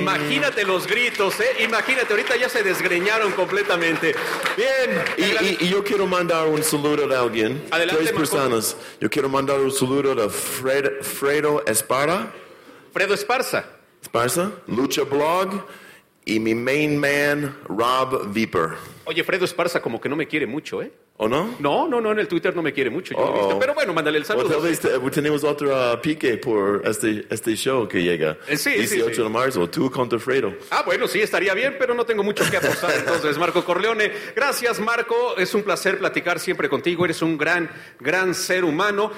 Imagínate los gritos, ¿eh? Imagínate, ahorita ya se desgreñaron completamente. Bien. Y, y- y yo quiero mandar un saludo a alguien. Adelante, Tres Marco. personas. Yo quiero mandar un saludo a Fred, Fredo Esparra, Fredo Esparza. Esparza, Lucha Blog, y mi main man, Rob Viper. Oye, Fredo Esparza como que no me quiere mucho, ¿eh? ¿O no? No, no, no, en el Twitter no me quiere mucho. yo lo he Uh-oh. visto. Pero bueno, mándale el O saludo. tal vez te- tenemos otro uh, pique por este, este show que llega. Eh, sí, sí, 18 sí. de marzo, tú contra Fredo. Ah, bueno, sí, estaría bien, pero no tengo mucho que apostar. Entonces, Marco Corleone, gracias, Marco. Es un placer platicar siempre contigo. Eres un gran, gran ser humano.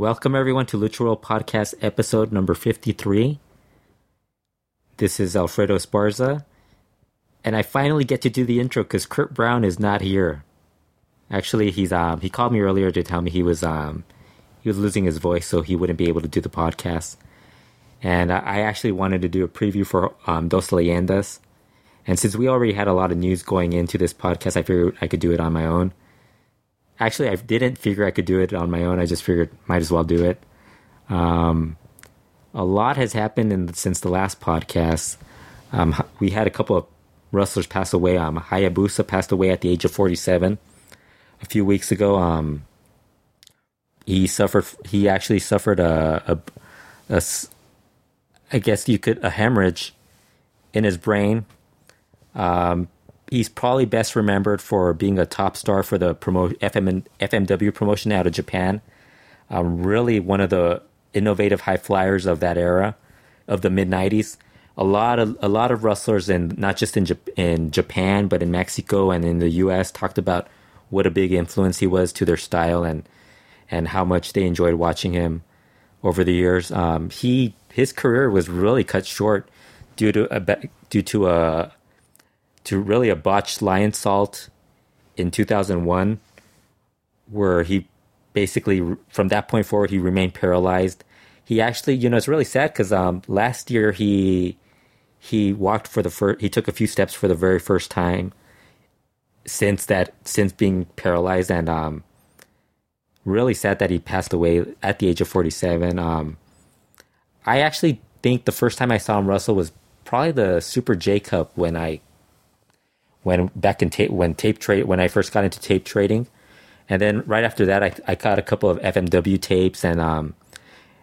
Welcome everyone to Lucha World Podcast episode number 53. This is Alfredo Esparza, and I finally get to do the intro because Kurt Brown is not here. Actually, he's um he called me earlier to tell me he was um he was losing his voice, so he wouldn't be able to do the podcast. And I actually wanted to do a preview for um, Dos Leyendas, and since we already had a lot of news going into this podcast, I figured I could do it on my own. Actually, I didn't figure I could do it on my own. I just figured might as well do it. Um, a lot has happened in, since the last podcast. Um, we had a couple of wrestlers pass away. Um, Hayabusa passed away at the age of 47 a few weeks ago. Um, he suffered. He actually suffered a, I guess you could a hemorrhage in his brain. Um, he's probably best remembered for being a top star for the promo FM FMW promotion out of Japan. Um, really one of the innovative high flyers of that era of the mid '90s. A lot of a lot of wrestlers, and not just in in Japan, but in Mexico and in the U.S., talked about what a big influence he was to their style and and how much they enjoyed watching him over the years. Um, he his career was really cut short due to a due to a to really a botched lionsault in 2001 where he basically from that point forward he remained paralyzed. He actually you know it's really sad because um last year he he walked for the first he took a few steps for the very first time since that since being paralyzed. And um really sad that he passed away at the age of 47 um i actually think the first time i saw him wrestle was probably the super j cup when i when back in tape when tape trade when I first got into tape trading, and then right after that I I caught a couple of FMW tapes and um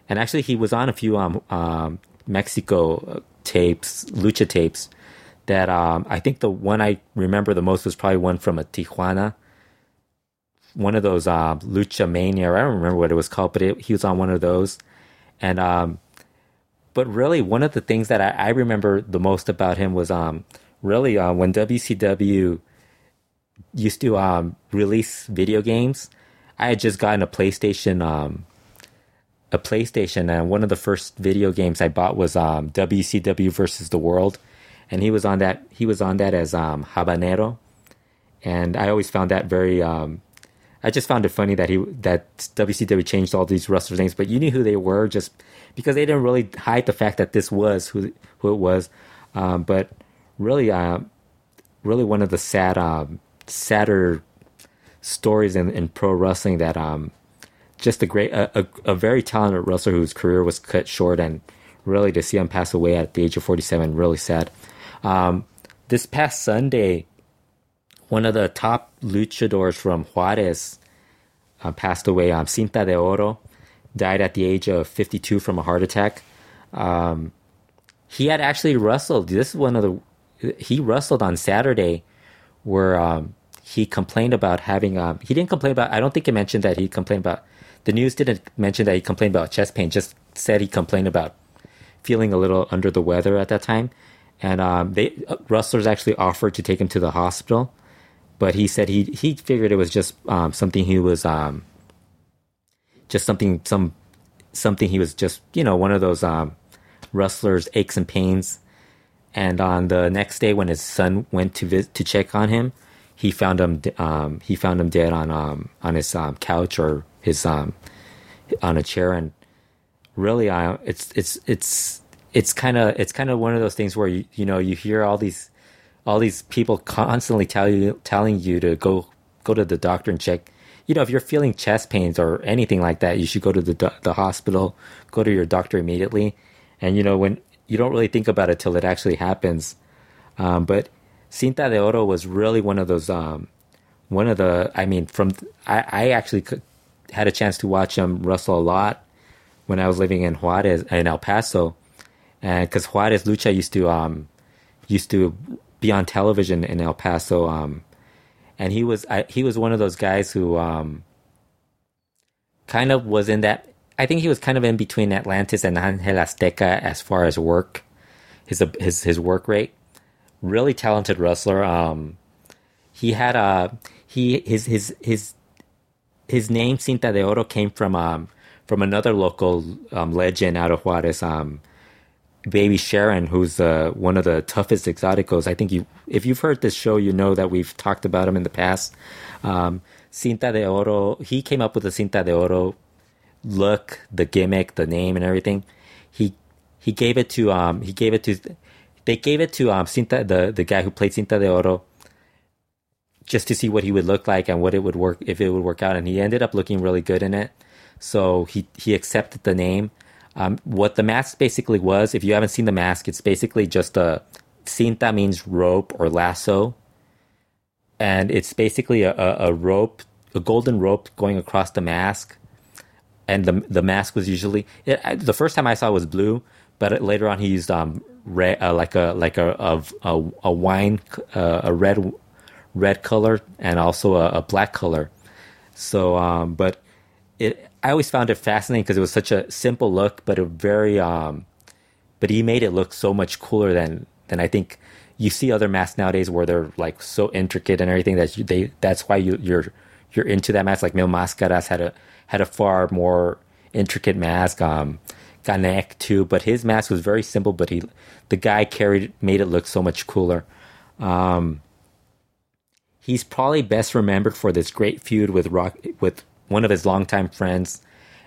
and actually he was on a few um um Mexico tapes lucha tapes that um I think the one I remember the most was probably one from a Tijuana. One of those um lucha mania I don't remember what it was called but it, he was on one of those. And um but really one of the things that I, I remember the most about him was um really uh, when WCW used to um, release video games. I had just gotten a PlayStation, um, a PlayStation, and one of the first video games I bought was um, WCW versus the World, and he was on that. He was on that as um, Habanero, and I always found that very. Um, I just found it funny that he that WCW changed all these wrestlers' names, but you knew who they were just because they didn't really hide the fact that this was who who it was. Um, but really, uh, really one of the sad, um, sadder stories in, in pro wrestling that um, just a great, a, a, a, very talented wrestler whose career was cut short, and really to see him pass away at the age of 47, really sad. Um, this past Sunday, one of the top luchadors from Juarez uh, passed away. Um, Cinta de Oro died at the age of 52 from a heart attack. Um, he had actually wrestled. This is one of the. He wrestled on Saturday, where um, he complained about having. Um, he didn't complain about. I don't think he mentioned that he complained about. The news didn't mention that he complained about chest pain. Just said he complained about feeling a little under the weather at that time, and um, they uh, wrestlers actually offered to take him to the hospital, but he said he he figured it was just um, something he was um, just something some something he was just you know one of those um, wrestlers aches and pains. And on the next day, when his son went to visit, to check on him, he found him um, he found him dead on um, on his um, couch or his um, on a chair. And really, uh, it's it's it's it's kind of it's kind of one of those things where you you know you hear all these all these people constantly tell you telling you to go go to the doctor and check you know, if you're feeling chest pains or anything like that, you should go to the the hospital, go to your doctor immediately. And you know, when you don't really think about it till it actually happens. Um, but Cinta de Oro was really one of those, um, one of the. I mean, from I, I actually had a chance to watch him wrestle a lot when I was living in Juarez in El Paso, and because Juarez Lucha used to um, used to be on television in El Paso. Um, and he was I, he was one of those guys who um, kind of was in that. I think he was kind of in between Atlantis and Angel Azteca as far as work, his his his work rate. Really talented wrestler. Um, he had a he his his his his name Cinta de Oro came from um from another local um, legend out of Juarez. Um, Baby Sharon, who's uh, one of the toughest exoticos. I think you, if you've heard this show, you know that we've talked about him in the past. Um, Cinta de Oro, he came up with the Cinta de Oro look, the gimmick, the name, and everything. He he gave it to um he gave it to they gave it to um Cinta the the guy who played Cinta de Oro just to see what he would look like and what it would work if it would work out, and he ended up looking really good in it. So he he accepted the name um, what the mask basically was, if you haven't seen the mask, it's basically just a cinta means rope or lasso, and it's basically a, a, a rope, a golden rope going across the mask, and the the mask was usually it, the first time I saw it was blue, but later on he used um red uh, like a like a a, a wine uh, a red red color and also a, a black color. So um, but it I always found it fascinating because it was such a simple look, but a very um, but he made it look so much cooler than than I think you see other masks nowadays where they're like so intricate and everything that you, they that's why you you're you're into that mask. Like Mil Mascaras had a had a far more intricate mask. Um, Canek too, but his mask was very simple. But he the guy carried made it look so much cooler. Um, he's probably best remembered for this great feud with Rock with one of his longtime friends,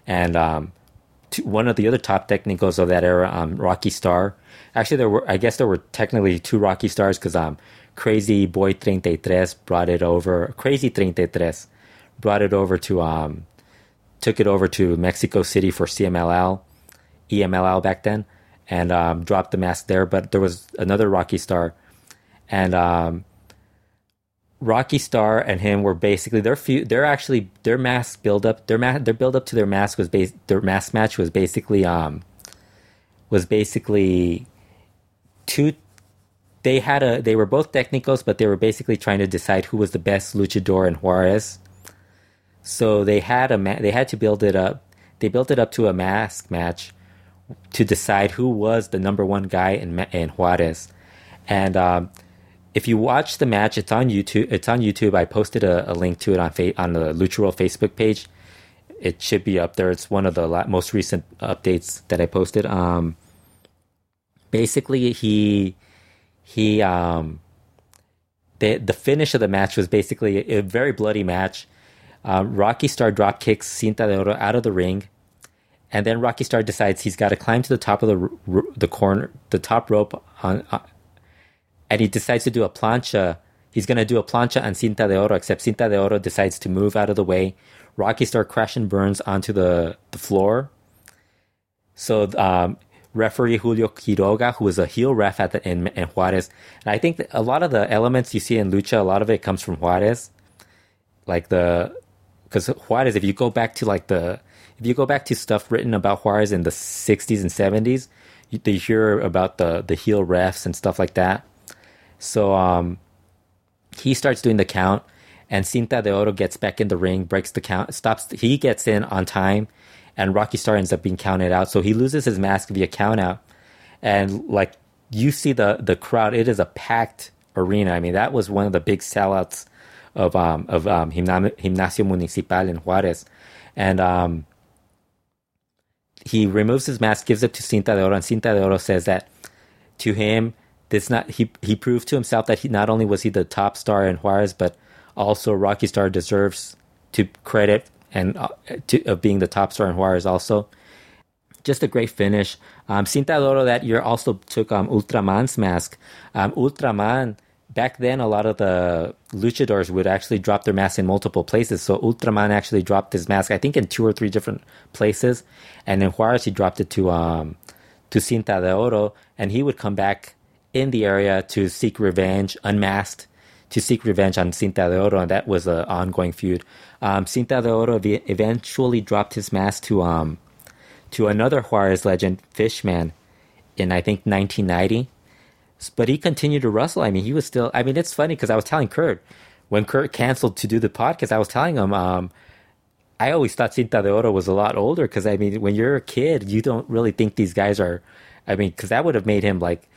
and um, one of the other top technicals of that era, um, Rocky Star. Actually, there were I guess there were technically two Rocky Stars because um, Crazy Boy 33 brought it over. Crazy 33 brought it over to um, took it over to Mexico City for CMLL, EMLL back then, and um, dropped the mask there. But there was another Rocky Star, and um, Rocky Star and him were basically their few. They're actually their mask build up. Their ma- their build up to their mask was bas- their mask match was basically um was basically two. They had a they were both technicals, but they were basically trying to decide who was the best luchador in Juarez. So they had a ma- they had to build it up. They built it up to a mask match to decide who was the number one guy in in Juarez, and. Um, if you watch the match, it's on YouTube. It's on YouTube. I posted a, a link to it on fa- on the Lucha World Facebook page. It should be up there. It's one of the la- most recent updates that I posted. Um, basically, he he um, the the finish of the match was basically a, a very bloody match. Um, Rocky Star drop kicks Cinta de Oro out of the ring, and then Rocky Star decides he's got to climb to the top of the r- the corner, the top rope, on, uh, and he decides to do a plancha. He's going to do a plancha on Cinta de Oro, except Cinta de Oro decides to move out of the way. Rocky Star crash and burns onto the, the floor. So um, referee Julio Quiroga, who was a heel ref at the in, in Juarez, and I think a lot of the elements you see in lucha, a lot of it comes from Juarez, like the because Juarez, if you go back to like the if you go back to stuff written about Juarez in the 60s and 70s, you, they hear about the the heel refs and stuff like that. So um, he starts doing the count, and Cinta de Oro gets back in the ring, breaks the count, stops. He gets in on time, and Rocky Star ends up being counted out. So he loses his mask via count out, and like you see the the crowd, it is a packed arena. I mean, that was one of the big sellouts of um of um Gimnasio Municipal in Juarez, and um he removes his mask, gives it to Cinta de Oro, and Cinta de Oro says that to him, this not he he proved to himself that he not only was he the top star in Juarez, but also Rocky Star deserves to credit and uh, to, of being the top star in Juarez also. Just a great finish. Um, Cinta de Oro that year also took um, Ultraman's mask. Um, Ultraman back then a lot of the luchadors would actually drop their mask in multiple places. So Ultraman actually dropped his mask, I think, in two or three different places, and in Juarez he dropped it to um to Cinta de Oro, and he would come back in the area to seek revenge, unmasked, to seek revenge on Cinta de Oro, and that was an ongoing feud. Um, Cinta de Oro eventually dropped his mask to um to another Juarez legend, Fishman, in I think 1990 but he continued to wrestle. I mean, he was still. I mean, it's funny because I was telling Kurt when Kurt canceled to do the podcast. I was telling him, um, I always thought Cinta de Oro was a lot older because I mean, when you're a kid, you don't really think these guys are. I mean, because that would have made him like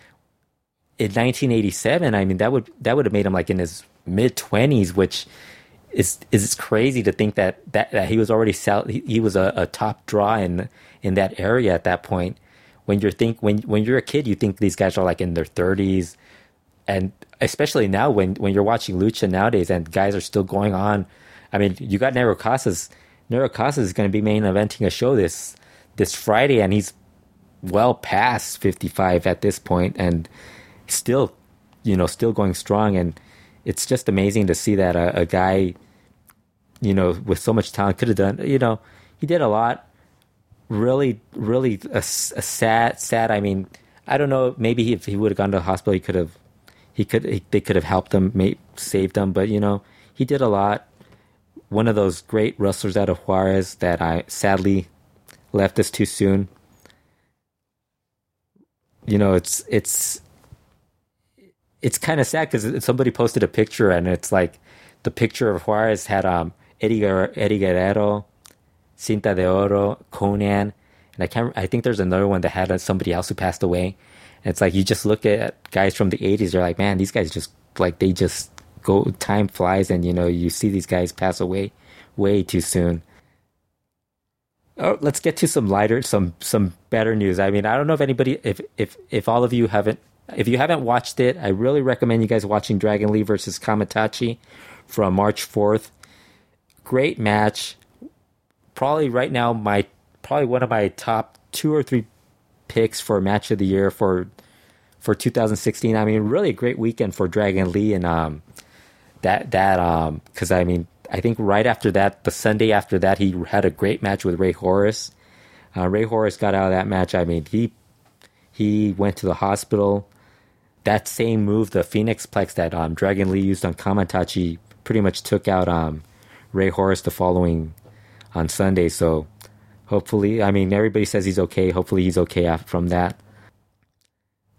in 1987. I mean, that would that would have made him like in his mid 20s, which is is crazy to think that that, that he was already sell. He, he was a, a top draw in in that area at that point when you're think when when you're a kid, you think these guys are like in their 30s, and especially now when when you're watching lucha nowadays and guys are still going on. I mean, you got Negro Casas. Negro Casas is going to be main eventing a show this this Friday, and he's well past 55 at this point, and still, you know, still going strong. And it's just amazing to see that a, a guy, you know, with so much talent could have done. You know, he did a lot really, really a, a, sad, sad. I mean, I don't know. Maybe if he would have gone to the hospital, he could have, he could, he, they could have helped him, may, saved him. But you know, he did a lot. One of those great wrestlers out of Juarez that I sadly left us too soon. You know, it's it's it's kind of sad because somebody posted a picture and it's like the picture of Juarez had um Eddie Eddie Guerrero, Cinta de Oro, Konnan, and I can't. I think there's another one that had uh, somebody else who passed away. And it's like you just look at guys from the '80s. They're like, man, these guys just like they just go. Time flies, and you know you see these guys pass away way too soon. Oh, let's get to some lighter, some some better news. I mean, I don't know if anybody, if if if all of you haven't, if you haven't watched it, I really recommend you guys watching Dragon Lee versus Kamaitachi from March fourth. Great match probably right now my probably one of my top two or three picks for match of the year for for 2016. I mean, really a great weekend for Dragon Lee and um that that um because I mean I think right after that the Sunday after that he had a great match with Rey Horus. Uh, Rey Horus got out of that match. I mean he he went to the hospital. That same move, the Phoenix Plex that um, Dragon Lee used on Kamaitachi, pretty much took out um, Rey Horus the following on Sunday. So hopefully, I mean, everybody says he's okay. Hopefully, he's okay from that.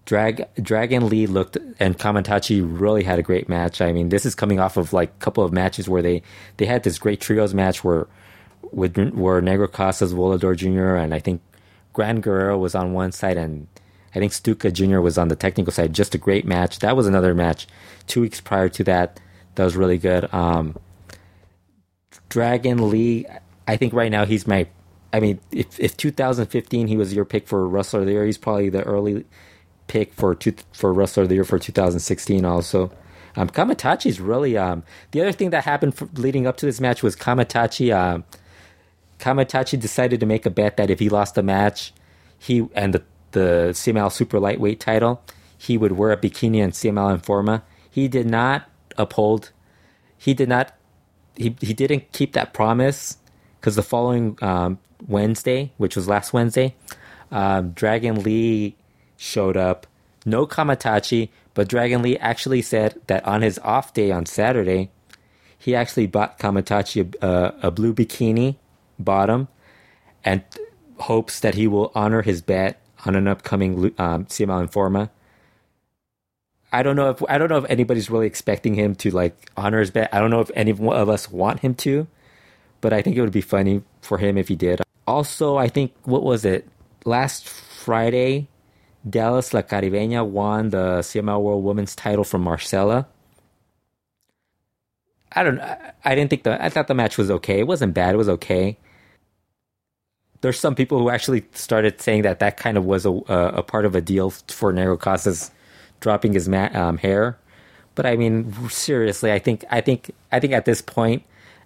Drag Dragon Lee looked and Kamaitachi really had a great match. I mean, this is coming off of like a couple of matches where they they had this great trios match where with where Negro Casas, Volador Jr. and I think Gran Guerrero was on one side and I think Stuka Jr. was on the technical side. Just a great match. That was another match two weeks prior to that. That was really good. Um, Dragon Lee, I think right now he's my. I mean, if if 2015 he was your pick for wrestler of the year, he's probably the early pick for two, for wrestler of the year for 2016 also. Um, Kamaitachi's really um, the other thing that happened for, leading up to this match was Kamaitachi. Um, Kamaitachi decided to make a bet that if he lost the match, he and the the CMLL super lightweight title, he would wear a bikini in CMLL Informa. He did not uphold. He did not. He he didn't keep that promise because the following um, Wednesday, which was last Wednesday, um, Dragon Lee showed up. No Kamaitachi, but Dragon Lee actually said that on his off day on Saturday, he actually bought Kamaitachi a, a blue bikini bottom and hopes that he will honor his bet on an upcoming um, CMLL Informa. I don't know if I don't know if anybody's really expecting him to like honor his bet. I don't know if any of us want him to, but I think it would be funny for him if he did. Also, I think what was it last Friday? Dalys La Caribeña won the CMLL World Women's title from Marcela. I don't. I didn't think the. I thought the match was okay. It wasn't bad. It was okay. There's some people who actually started saying that that kind of was a a part of a deal for Negro Casas dropping his ma- um, hair. But I mean, seriously, I think I think I think at this point,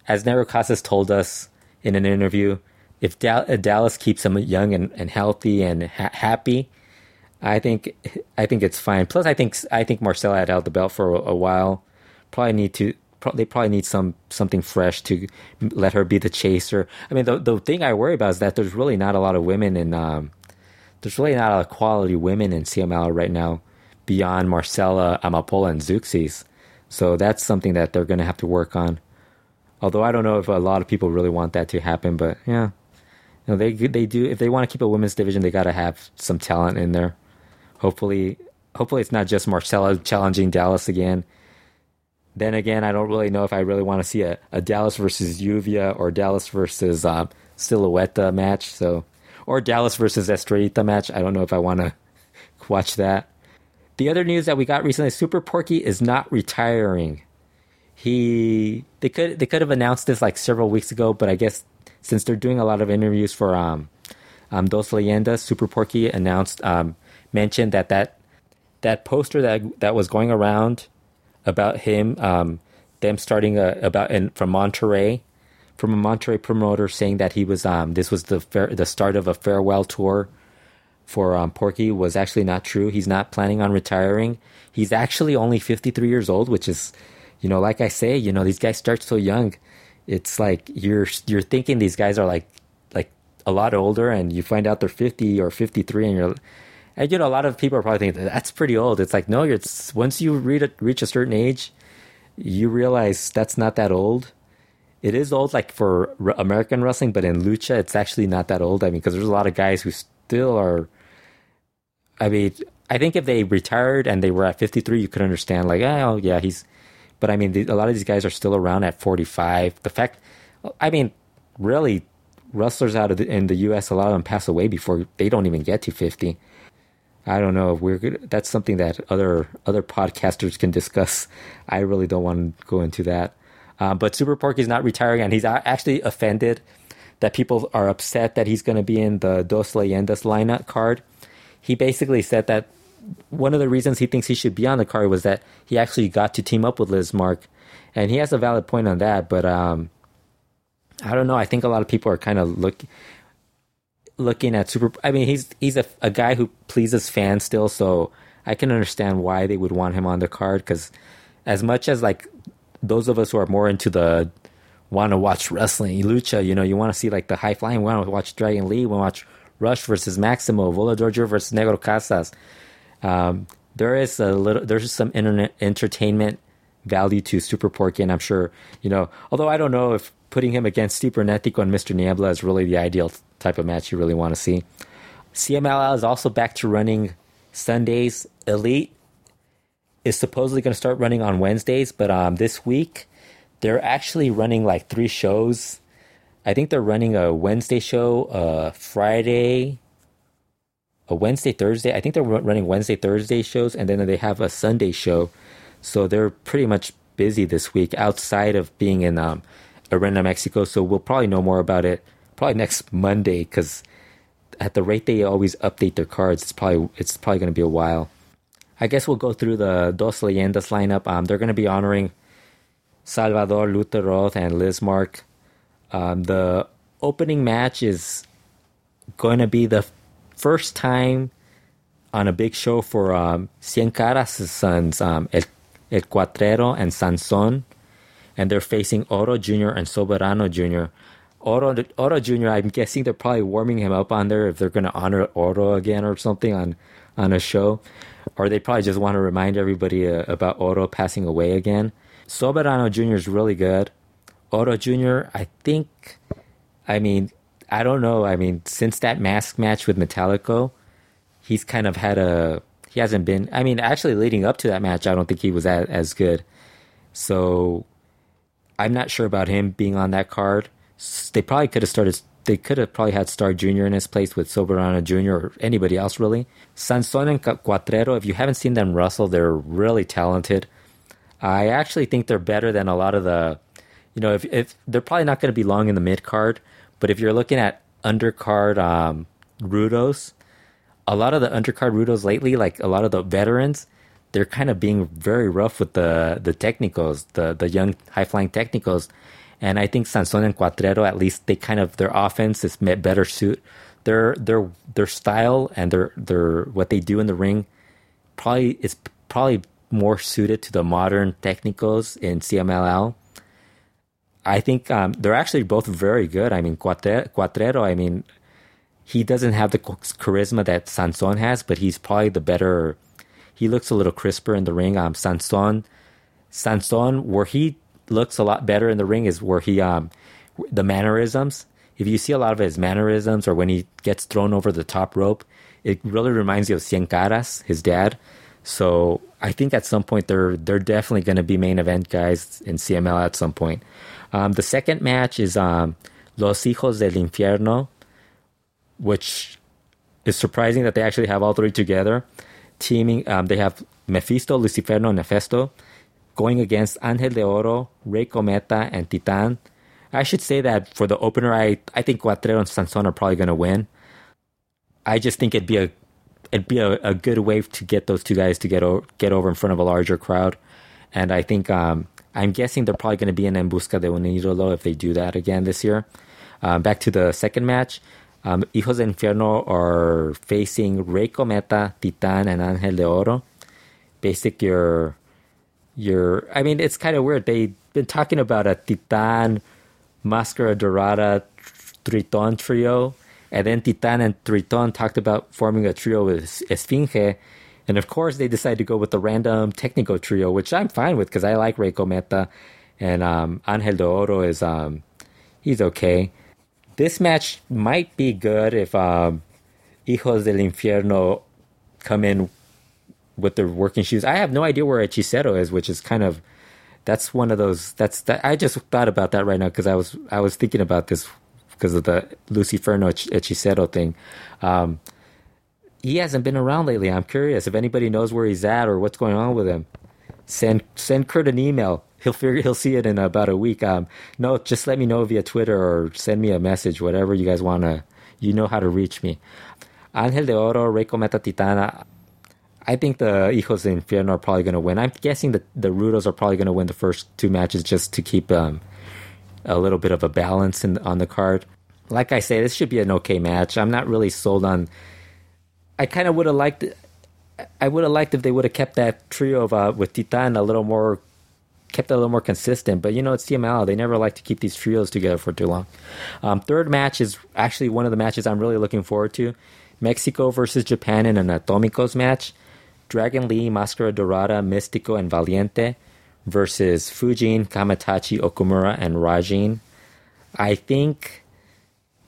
as Negro Casas told us in an interview, if Dalys keeps him young and, and healthy and ha- happy, I think I think it's fine. Plus, I think I think Marcela had held the belt for a, a while. Probably need to. Pro- they probably need some something fresh to let her be the chaser. I mean, the the thing I worry about is that there's really not a lot of women in. Um, there's really not a lot of quality women in CMLL right now beyond Marcela, Amapola, and Zeuxis. So that's something that they're going to have to work on. Although I don't know if a lot of people really want that to happen, but yeah, you know, they they do. If they want to keep a women's division, they got to have some talent in there hopefully hopefully it's not just Marcela challenging Dalys again. Then again, I don't really know if I really want to see a, a Dalys versus Lluvia or Dalys versus um, match. So, or Dalys versus Estrellita match. I don't know if I want to watch that. The other news that we got recently: Super Porky is not retiring. He they could they could have announced this like several weeks ago, but I guess since they're doing a lot of interviews for um, um Dos Leyendas, Super Porky announced um mentioned that that that poster that that was going around about him, um, them starting a, about and from Monterrey, from a Monterrey promoter saying that he was um, this was the fair, the start of a farewell tour for um, Porky was actually not true. He's not planning on retiring. He's actually only 53 years old, which is, you know, like I say, you know, these guys start so young. It's like you're you're thinking these guys are like like a lot older, and you find out they're 50 or 53, and you're and you know, a lot of people are probably thinking that's pretty old. It's like no, you're once you a, reach a certain age, you realize that's not that old. It is old, like for American wrestling, but in lucha, it's actually not that old. I mean, because there's a lot of guys who still are. I mean, I think if they retired and they were at 53, you could understand, like, oh yeah, he's. But I mean, the, a lot of these guys are still around at 45. The fact, I mean, really, wrestlers out of the, in the U.S. a lot of them pass away before they don't even get to 50. I don't know. if We're good. That's something that other other podcasters can discuss. I really don't want to go into that. Um, but Super Porky is not retiring, and he's actually offended that people are upset that he's going to be in the Dos Leyendas lineup card. He basically said that one of the reasons he thinks he should be on the card was that he actually got to team up with Lizmark, and he has a valid point on that. But um, I don't know. I think a lot of people are kind of looking looking at super. I mean, he's he's a, a guy who pleases fans still, so I can understand why they would want him on the card. Because as much as like those of us who are more into the want to watch wrestling, lucha, you know, you want to see like the high flying. Want to watch Dragon Lee. Want to watch Rush versus Maximo, Volador versus Negro Casas. Um, there is a little. There's some internet entertainment value to Super Porky, and I'm sure you know. Although I don't know if putting him against Cibernetico and Mr. Niebla is really the ideal type of match you really want to see. CMLL is also back to running Sundays. Elite is supposedly going to start running on Wednesdays, but um, this week they're actually running like three shows. I think they're running a Wednesday show, a Friday, a Wednesday, Thursday. I think they're running Wednesday, Thursday shows, and then they have a Sunday show. So they're pretty much busy this week outside of being in um, Arena Mexico. So we'll probably know more about it probably next Monday because at the rate they always update their cards, it's probably it's probably going to be a while. I guess we'll go through the Dos Leyendas lineup. Um, they're going to be honoring Salvador Lutteroth and Lizmark. Um, the opening match is going to be the first time on a big show for um, Cien Caras' sons, um, El, El Cuatrero and Sanson, and they're facing Oro Jr. and Soberano Jr. Oro, Oro Jr., I'm guessing they're probably warming him up on there if they're going to honor Oro again or something on, on a show. Or they probably just want to remind everybody uh, about Oro passing away again. Soberano Jr. is really good. Oro Jr., I think, I mean, I don't know. I mean, since that mask match with Metallico, he's kind of had a. He hasn't been. I mean, actually, leading up to that match, I don't think he was as, as good. So, I'm not sure about him being on that card. They probably could have started. They could have probably had Star Jr. in his place with Soberano Jr. or anybody else really. Sanson and Cuatrero, if you haven't seen them wrestle, they're really talented. I actually think they're better than a lot of the, you know, if, if they're probably not going to be long in the mid card, but if you're looking at undercard um, Rudos, a lot of the undercard Rudos lately, like a lot of the veterans, they're kind of being very rough with the the technicals, the the young high flying technicals. And I think Sanson and Cuatrero, at least they kind of their offense is better suit their their their style and their their what they do in the ring probably is probably more suited to the modern technicals in CMLL. I think um, they're actually both very good. I mean, Cuatrero, I mean, he doesn't have the charisma that Sanson has, but he's probably the better. He looks a little crisper in the ring. Um, Sanson, Sanson, where he looks a lot better in the ring is where he um, the mannerisms. If you see a lot of his mannerisms, or when he gets thrown over the top rope, it really reminds you of Cien Caras, his dad. So I think at some point they're they're definitely going to be main event guys in CMLL at some point. Um, the second match is um, Los Hijos del Infierno, which is surprising that they actually have all three together. Teaming, um, they have Mephisto, Luciferno, and Ephesto going against Angel de Oro, Rey Cometa, and Titan. I should say that for the opener, I, I think Cuatrero and Sanson are probably going to win. I just think it'd be a it'd be a, a good way to get those two guys to get o- get over in front of a larger crowd, and I think um, I'm guessing they're probably going to be in En Busca de un if they do that again this year. Um, back to the second match. Um, Hijos de Infierno are facing Rey Cometa, Titan, and Angel de Oro. Basic, your, your. I mean, it's kind of weird. They've been talking about a Titan, Mascara Dorada, Triton trio, and then Titan and Triton talked about forming a trio with Esfinge, and of course, they decided to go with the random technical trio, which I'm fine with because I like Rey Cometa. And um, Angel de Oro is, um, he's okay. This match might be good if um, Hijos del Infierno come in with their working shoes. I have no idea where Hechicero is, which is kind of that's one of those. That's that. I just thought about that right now because I was I was thinking about this because of the Lucy Luciferno Hechicero thing. Um, he hasn't been around lately. I'm curious if anybody knows where he's at or what's going on with him. Send send Kurt an email. He'll figure he'll see it in about a week. Um, no, just let me know via Twitter or send me a message, whatever you guys wanna. You know how to reach me. Angel de Oro, Rey Cometa Titana. I think the Hijos de Infierno are probably going to win. I'm guessing that the Rudos are probably going to win the first two matches just to keep um, a little bit of a balance in, on the card. Like I say, this should be an okay match. I'm not really sold on I kind of would have liked. I would have liked if they would have kept that trio of uh, with Titan a little more, kept it a little more consistent. But you know, it's CMLL. They never like to keep these trios together for too long. Um, third match is actually one of the matches I'm really looking forward to. Mexico versus Japan in an Atomicos match. Dragon Lee, Mascara Dorada, Mystico, and Valiente versus Fujin, Kamaitachi, Okumura, and Rajin. I think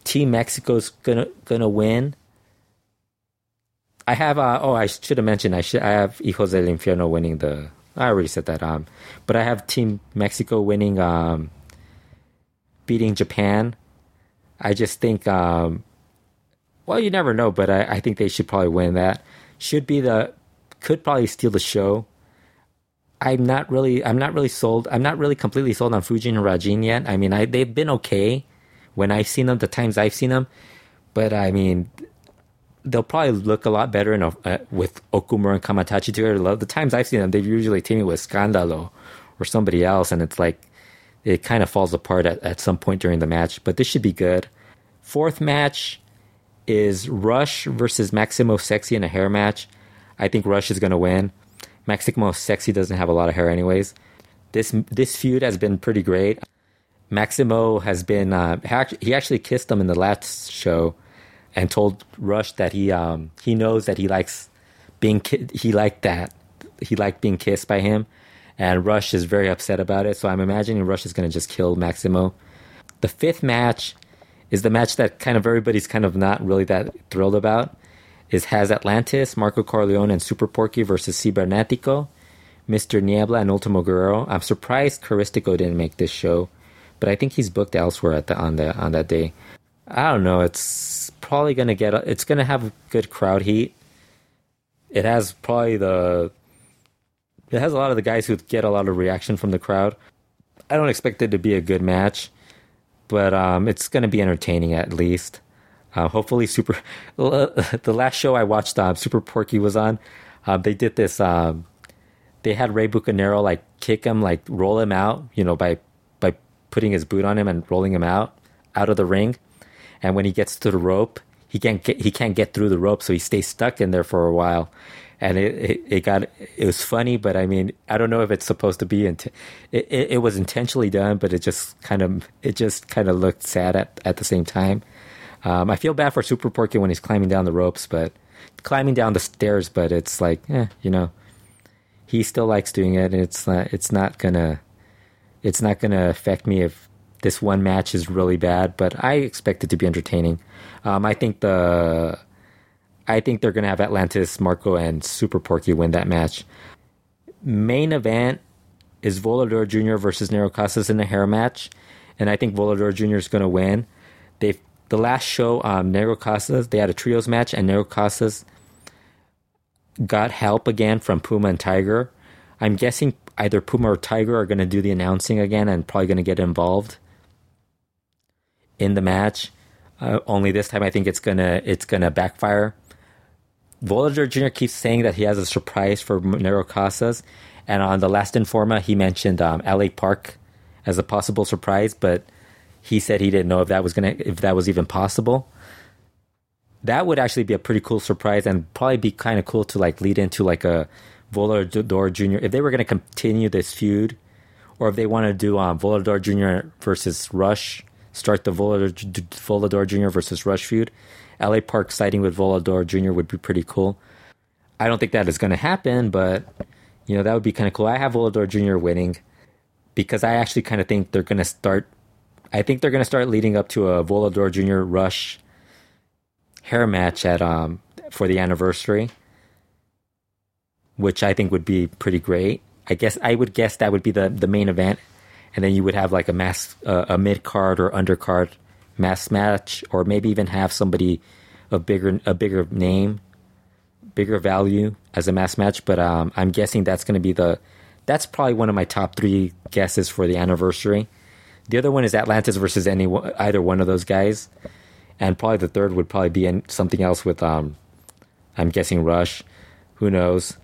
Team Mexico's gonna gonna win. I have. Uh, oh, I should have mentioned. I should. I have Hijos del Infierno winning the. I already said that. Um, but I have Team Mexico winning. Um, beating Japan. I just think. Um, well, you never know, but I, I think they should probably win that. Should be the. Could probably steal the show. I'm not really. I'm not really sold. I'm not really completely sold on Fujin and Rajin yet. I mean, I they've been okay when I've seen them. The times I've seen them, but I mean, they'll probably look a lot better in a, uh, with Okumura and Kamaitachi together. The times I've seen them, they've usually teamed with Scandalo or somebody else, and it's like it kind of falls apart at, at some point during the match. But this should be good. Fourth match is Rush versus Maximo Sexy in a hair match. I think Rush is going to win. Maximo Sexy doesn't have a lot of hair, anyways. This this feud has been pretty great. Maximo has been uh, he actually kissed him in the last show and told Rush that he um, he knows that he likes being ki- he liked that he liked being kissed by him, and Rush is very upset about it. So I'm imagining Rush is going to just kill Maximo. The fifth match is the match that kind of everybody's kind of not really that thrilled about. Is has Atlantis, Marco Corleone, and Super Porky versus Cibernetico, Mr. Niebla, and Ultimo Guerrero. I'm surprised Caristico didn't make this show, but I think he's booked elsewhere at the on the on that day. I don't know. It's probably gonna get. It's gonna have good crowd heat. It has probably the. It has a lot of the guys who get a lot of reaction from the crowd. I don't expect it to be a good match but um, it's to be entertaining at least. Uh, hopefully, super. the last show I watched, uh, Super Porky was on. Uh, they did this. Um, they had Rey Bucanero like kick him, like roll him out, you know, by by putting his boot on him and rolling him out out of the ring. And when he gets to the rope, he can't get he can't get through the rope, so he stays stuck in there for a while and it, it, it, got it was funny, but I mean I don't know if it's supposed to be. Int- it, it, it was intentionally done, but it just kind of it just kind of looked sad at at the same time. Um, I feel bad for Super Porky when he's climbing down the ropes, but climbing down the stairs. But it's like, eh, you know, he still likes doing it, and it's not it's not gonna it's not gonna affect me if this one match is really bad. But I expect it to be entertaining. Um, I think the I think they're to have Atlantis, Marco, and Super Porky win that match. Main event is Volador Jr. versus Negro Casas in a hair match, and I think Volador Jr. is to win. They the last show, um, Negro Casas, they had a trios match, and Negro Casas got help again from Puma and Tiger. I'm guessing either Puma or Tiger are going to do the announcing again and probably going to get involved in the match. Uh, only this time, I think it's gonna it's gonna backfire. Volador Jr. keeps saying that he has a surprise for Negro Casas, and on the last Informa, he mentioned um, LA Park as a possible surprise, but he said he didn't know if that was gonna if that was even possible. That would actually be a pretty cool surprise, and probably be kind of cool to like lead into like a Volador Jr. If they were gonna continue this feud, or if they want to do um, Volador Jr. versus Rush, start the Volador, Volador Jr. versus Rush feud LA Park siding with Volador Jr. would be pretty cool. I don't think that is going to happen, but you know that would be kind of cool. I have Volador Jr. winning because I actually kind of think they're going to start. I think they're going to start leading up to a Volador Jr. Rush hair match at um for the anniversary, which I think would be pretty great. I guess I would guess that would be the the main event, and then you would have like a mass uh, a mid card or undercard mass match, or maybe even have somebody a bigger a bigger name, bigger value as a mass match. But um, I'm guessing that's going to be the that's probably one of my top three guesses for the anniversary. The other one is Atlantis versus any either one of those guys, and probably the third would probably be in something else with um, I'm guessing Rush. Who knows?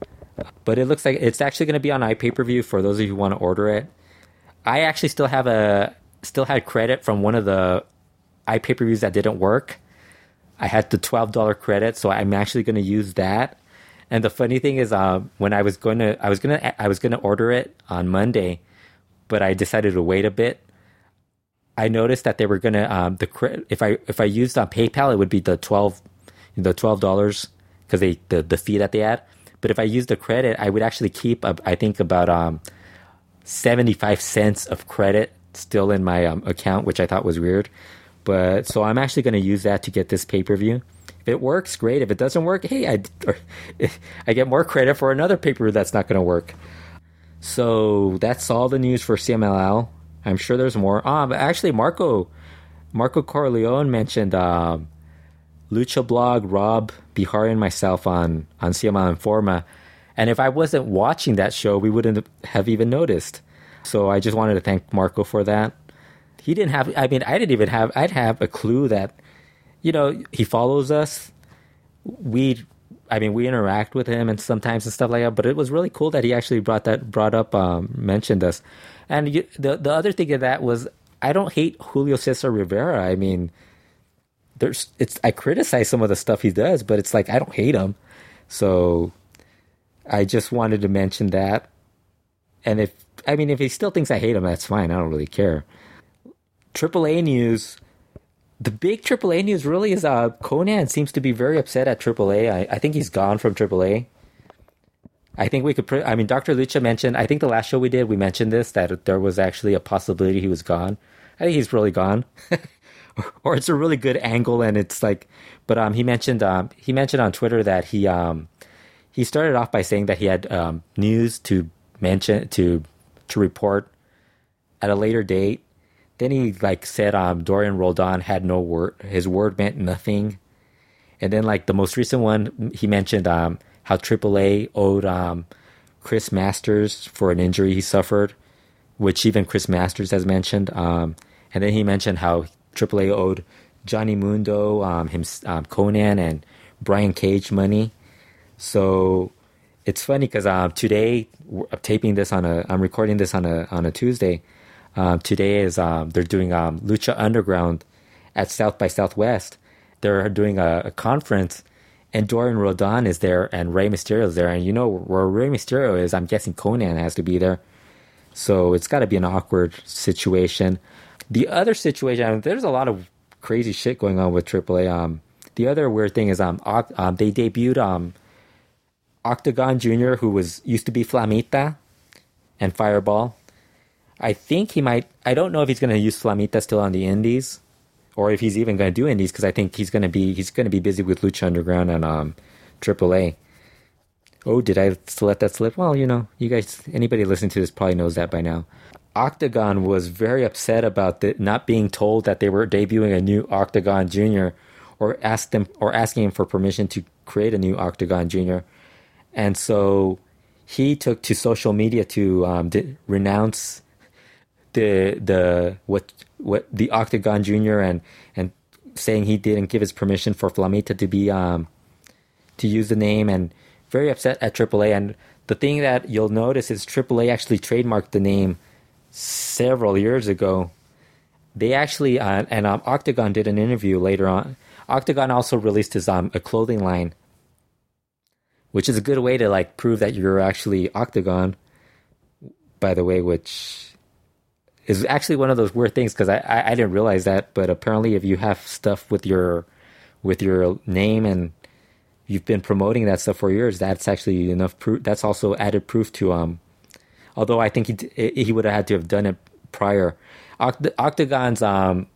But it looks like it's actually going to be on iPay-per-view for those of you who want to order it. I actually still have a still had credit from one of the iPay-per-views that didn't work. I had the twelve dollar credit, so I'm actually going to use that. And the funny thing is, uh, when I was going to, I was gonna, I was gonna order it on Monday, but I decided to wait a bit. I noticed that they were gonna um, the if I if I used on PayPal, it would be the twelve, the twelve dollars because they the the fee that they add. But if I used the credit, I would actually keep I think about um, seventy five cents of credit still in my um, account, which I thought was weird. But so I'm actually going to use that to get this pay per view. If it works, great. If it doesn't work, hey, I, I get more credit for another pay per view that's not going to work. So that's all the news for CMLL. I'm sure there's more. Um, actually, Marco Marco Corleone mentioned um, Lucha Blog, Rob Bihar, and myself on on CMLL Informa. And if I wasn't watching that show, we wouldn't have even noticed. So I just wanted to thank Marco for that he didn't have. I mean, I didn't even have. I'd have a clue that, you know, he follows us. we, I mean, we interact with him and sometimes and stuff like that. But it was really cool that he actually brought that brought up, um, mentioned us. And you, the the other thing of that was I don't hate Julio Cesar Rivera. I mean, there's it's I criticize some of the stuff he does, but it's like I don't hate him. So I just wanted to mention that. And if I mean if he still thinks I hate him, that's fine. I don't really care. AAA news. The big AAA news really is uh Konnan seems to be very upset at AAA. I, I think he's gone from AAA. I think we could. Pre- I mean, Dr. Lucha mentioned. I think the last show we did, we mentioned this that there was actually a possibility he was gone. I think he's really gone, or it's a really good angle, and it's like. But um, he mentioned um, he mentioned on Twitter that he um, he started off by saying that he had um, news to mention to to report at a later date. Then he like said um, Dorian Roldan had no word. His word meant nothing. And then like the most recent one, he mentioned um, how AAA owed um, Chris Masters for an injury he suffered, which even Chris Masters has mentioned. Um, and then he mentioned how AAA owed Johnny Mundo, um, him, um, Konnan, and Brian Cage money. So it's funny because um, today I'm taping this on a, I'm recording this on a on a Tuesday. Um, today is um, they're doing um, Lucha Underground at South by Southwest. They're doing a, a conference and Dorian Roldan is there, and Rey Mysterio is there, and you know where Rey Mysterio is. I'm guessing Konnan has to be there, so it's got to be an awkward situation. The other situation, I mean, there's a lot of crazy shit going on with AAA. Um, the other weird thing is um, um they debuted um Octagon Jr., who was used to be Flamita and Fireball. I think he might. I don't know if he's going to use Flamita still on the Indies or if he's even going to do indies because I think he's going to be he's going to be busy with Lucha Underground and um, AAA. Oh, did I let that slip? Well, you know, you guys, anybody listening to this probably knows that by now. Octagon was very upset about the, not being told that they were debuting a new Octagon Junior, or asked them or asking him for permission to create a new Octagon Junior, and so he took to social media to um, renounce the the what what the Octagon Junior and and saying he didn't give his permission for Flamita to be um to use the name and very upset at AAA and the thing that you'll notice is AAA actually trademarked the name several years ago. They actually uh, and um, Octagon did an interview later on. Octagon also released his um a clothing line, which is a good way to like prove that you're actually Octagon. By the way, which is actually one of those weird things because I, I, I didn't realize that, but apparently if you have stuff with your with your name and you've been promoting that stuff for years, that's actually enough proof. That's also added proof to um. Although I think he he would have had to have done it prior. Oct- Octagon's um,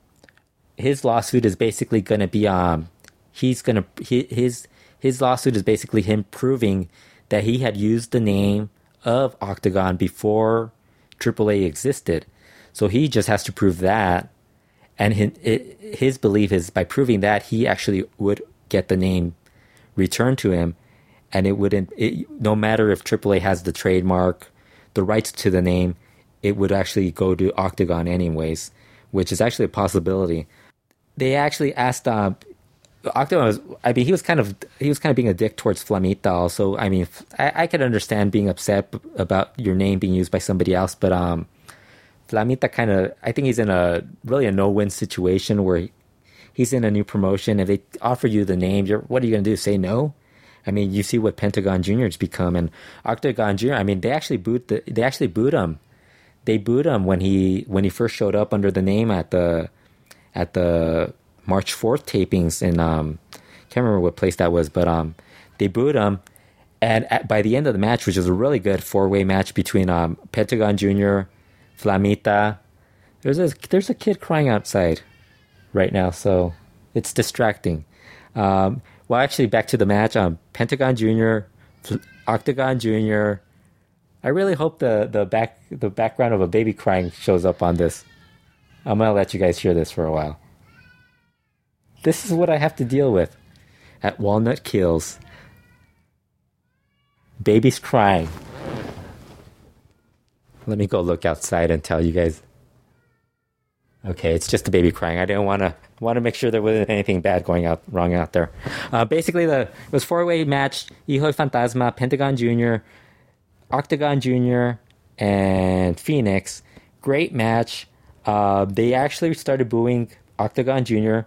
his lawsuit is basically going to be um, he's going to his his lawsuit is basically him proving that he had used the name of Octagon before AAA existed. So he just has to prove that. And his, belief is by proving that, he actually would get the name returned to him. And it wouldn't, it, no matter if AAA has the trademark, the rights to the name, it would actually go to Octagon anyways, which is actually a possibility. They actually asked, uh, Octagon was, I mean, he was kind of, he was kind of being a dick towards Flamita also. I mean, I, I could understand being upset about your name being used by somebody else, but, um, Flamita kind of, I think he's in a really a no-win situation where he, he's in a new promotion. If they offer you the name, you're, what are you going to do? Say no? I mean, you see what Pentagon Junior's become, and Octagon Junior. I mean, they actually boot the, they actually boot him. They boot him when he when he first showed up under the name at the at the March fourth tapings in um can't remember what place that was, but um they boot him, and at, by the end of the match, which was a really good four way match between um Pentagon Junior, Flamita. There's a there's a kid crying outside right now, so it's distracting. Um, well, actually, back to the match. Um, Pentagon Junior, Octagon Junior. I really hope the the back the background of a baby crying shows up on this. I'm gonna let you guys hear this for a while. This is what I have to deal with at Walnut Kills. Babies crying. Let me go look outside and tell you guys. Okay, it's just a baby crying. I didn't want to want to make sure there wasn't anything bad going out wrong out there. Uh, basically, the it was four way match: Hijo Fantasma, Pentagon Junior, Octagon Junior, and Phoenix. Great match. Uh, they actually started booing Octagon Junior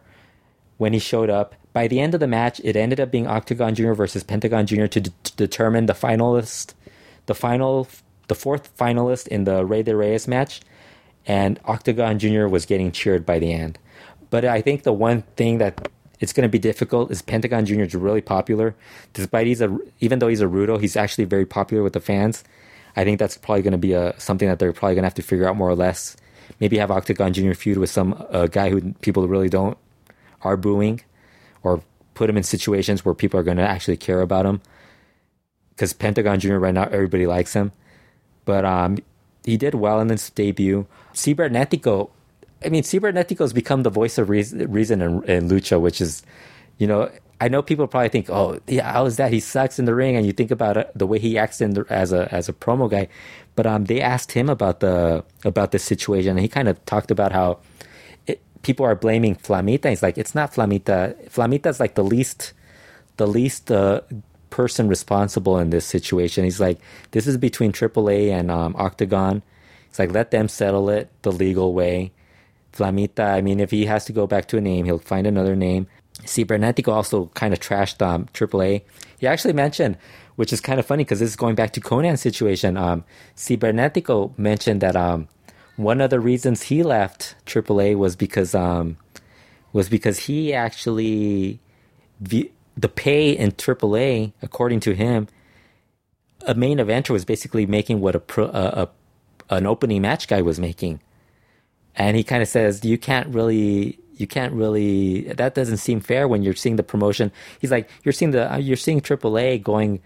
when he showed up. By the end of the match, it ended up being Octagon Junior versus Pentagon Junior to, d- to determine the finalist, the final, the fourth finalist in the Rey de Reyes match and Octagon Jr. was getting cheered by the end. But I think the one thing that it's going to be difficult is Pentagon Jr. is really popular. Despite he's a even though he's a Rudo, he's actually very popular with the fans. I think that's probably going to be a something that they're probably going to have to figure out more or less. Maybe have Octagon Jr. feud with some uh, guy who people really don't are booing, or put him in situations where people are going to actually care about him. Because Pentagon Jr. right now everybody likes him, but um, he did well in his debut. Cibernetico, I mean, Cibernetico has become the voice of reason, reason in, in, Lucha, which is, you know, I know people probably think, oh, yeah, how is that? He sucks in the ring, and you think about it, the way he acts in the, as a as a promo guy. But um, they asked him about the about this situation, and he kind of talked about how it, people are blaming Flamita. He's like, it's not Flamita. Flamita's like the least the least uh, person responsible in this situation. He's like, this is between AAA and um, Octagon. It's like, let them settle it the legal way. Flamita, I mean, if he has to go back to a name, he'll find another name. Cibernetico also kind of trashed um, AAA. He actually mentioned, which is kind of funny because this is going back to Konnan's situation. Um, Cibernetico mentioned that um, one of the reasons he left AAA was because um, was because he actually the pay in AAA, according to him, a main eventer was basically making what a, pro, a, a an opening match guy was making, and he kind of says you can't really you can't really that doesn't seem fair when you're seeing the promotion. He's like you're seeing the you're seeing AAA going,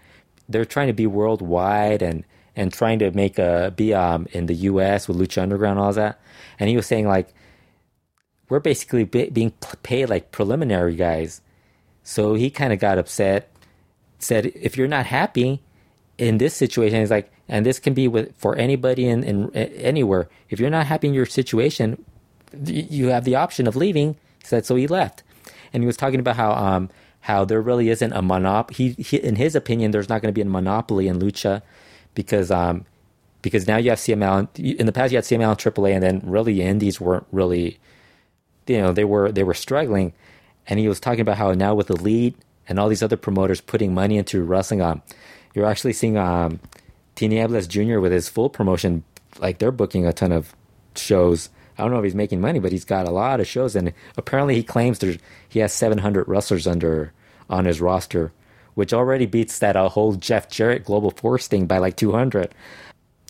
they're trying to be worldwide and and trying to make a be um in the U.S. with Lucha Underground and all that, and he was saying like we're basically be, being paid like preliminary guys so he kind of got upset, said, if you're not happy in this situation, he's like, and this can be with for anybody in, in anywhere. If you're not happy in your situation, you have the option of leaving. He said, so he left. And he was talking about how um, how there really isn't a monopoly. He, he, in his opinion, there's not going to be a monopoly in lucha because um, because now you have CMLL. In the past, you had CMLL and AAA, and then really indies weren't really, you know, they were they were struggling and he was talking about how now with Elite and all these other promoters putting money into wrestling, um, you're actually seeing um, Tinieblas Jr. with his full promotion, like they're booking a ton of shows. I don't know if he's making money, but he's got a lot of shows, and apparently he claims there's he has 700 wrestlers under on his roster, which already beats that uh, whole Jeff Jarrett Global Force thing by like 200.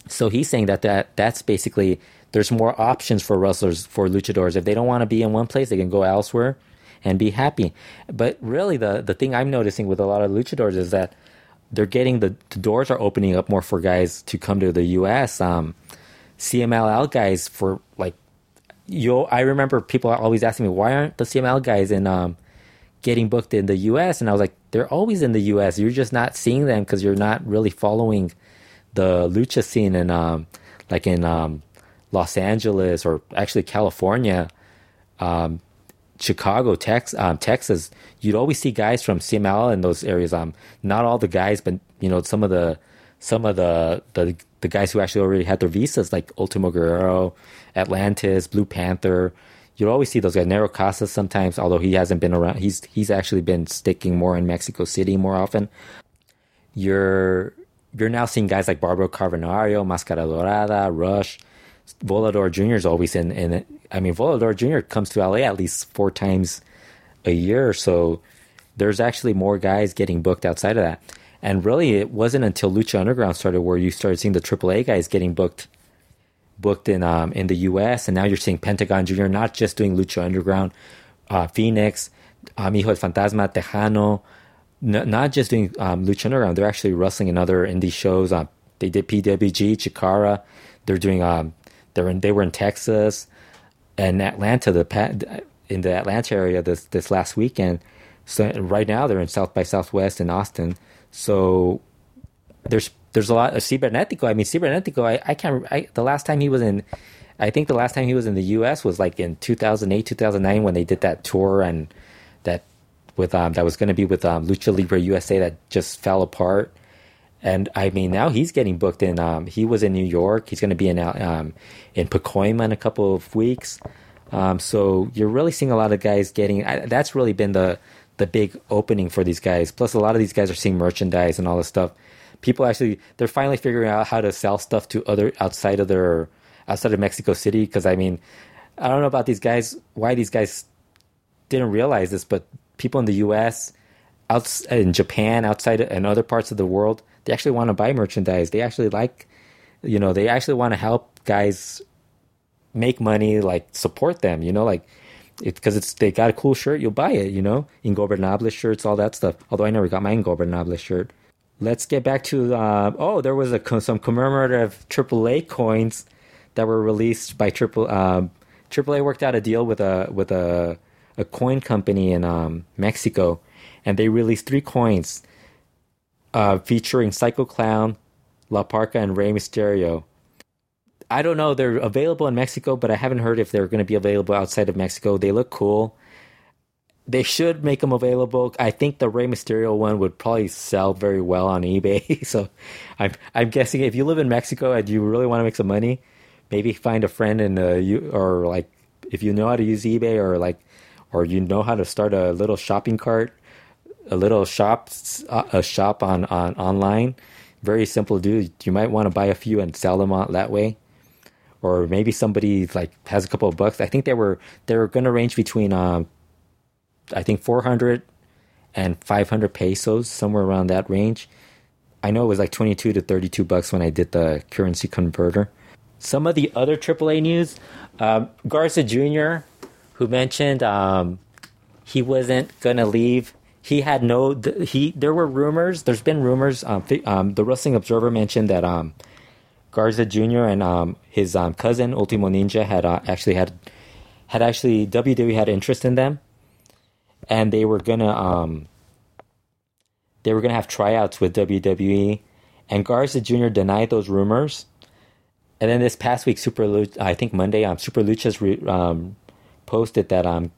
So he's saying that that that's basically there's more options for wrestlers for luchadors. If they don't want to be in one place, they can go elsewhere and be happy. But really, the the thing I'm noticing with a lot of luchadors is that they're getting the, the doors are opening up more for guys to come to the U.S. Um, CMLL guys for like yo. I remember people are always asking me why aren't the CMLL guys in um, getting booked in the U.S. and I was like they're always in the U.S. You're just not seeing them because you're not really following the lucha scene in um, like in um, Los Angeles or actually California. Um, Chicago, Tex, um, Texas, you'd always see guys from CMLL in those areas. Um, not all the guys, but you know some of the some of the the, the guys who actually already had their visas, like Ultimo Guerrero, Atlantis, Blue Panther. You'd always see those guys. Negro Casas sometimes, although he hasn't been around. He's he's actually been sticking more in Mexico City more often. You're you're now seeing guys like Barbaro Cavernario, Mascara Dorada, Rush, Volador Jr. is always in, it. I mean, Volador Jr. comes to LA at least four times a year. So there's actually more guys getting booked outside of that. And really, it wasn't until Lucha Underground started where you started seeing the AAA guys getting booked booked in um, in the U.S. And now you're seeing Pentagon Jr. not just doing Lucha Underground, uh, Phoenix, um, Hijo del Fantasma, Texano, n- not just doing um, Lucha Underground. They're actually wrestling in other indie shows. Uh, they did PWG, Chikara. They're doing um, they're in, they were in Texas and Atlanta, the in the Atlanta area this this last weekend. So right now they're in South by Southwest in Austin. So there's there's a lot of Cibernetico. I mean Cibernetico. I, I can't. I, the last time he was in I think the last time he was in the U.S. was like in 2008, 2009 when they did that tour and that with um that was going to be with um, Lucha Libre USA that just fell apart. And I mean, now he's getting booked in. Um, he was in New York. He's going to be in um, in Pacoima in a couple of weeks. Um, so you're really seeing a lot of guys getting. I, that's really been the the big opening for these guys. Plus, a lot of these guys are seeing merchandise and all this stuff. People actually they're finally figuring out how to sell stuff to other outside of their outside of Mexico City. Because I mean, I don't know about these guys. Why these guys didn't realize this, but people in the U.S., in Japan, outside and other parts of the world, they actually want to buy merchandise. They actually like, you know, they actually want to help guys make money, like support them. You know, like it's because it's they got a cool shirt, you'll buy it. You know, Ingobernable shirts, all that stuff. Although I never got my Ingobernable shirt. Let's get back to uh, oh, there was a some commemorative AAA coins that were released by Triple um, AAA worked out a deal with a with a a coin company in um, Mexico, and they released three coins uh, featuring Psycho Clown, La Parka, and Rey Mysterio. I don't know. They're available in Mexico, but I haven't heard if they're going to be available outside of Mexico. They look cool. They should make them available. I think the Rey Mysterio one would probably sell very well on eBay. so I'm I'm guessing if you live in Mexico and you really want to make some money, maybe find a friend and uh, you or like if you know how to use eBay or like or you know how to start a little shopping cart a little shop a shop on, on online. Very simple to do. You might want to buy a few and sell them on that way. Or maybe somebody like has a couple of bucks. I think they were they were going to range between um, I think 400 and 500 pesos, somewhere around that range. I know it was like 22 to 32 bucks when I did the currency converter. Some of the other AAA news, um, Garza Jr., who mentioned um, he wasn't gonna leave he had no he there were rumors there's been rumors um, um, the wrestling observer mentioned that um, garza jr and um, his um, cousin ultimo ninja had uh, actually had had actually wwe had interest in them. And they were gonna um, they were gonna have tryouts with wwe and garza jr denied those rumors. And then this past week super Lucha, i think monday um, super luchas re, posted that um,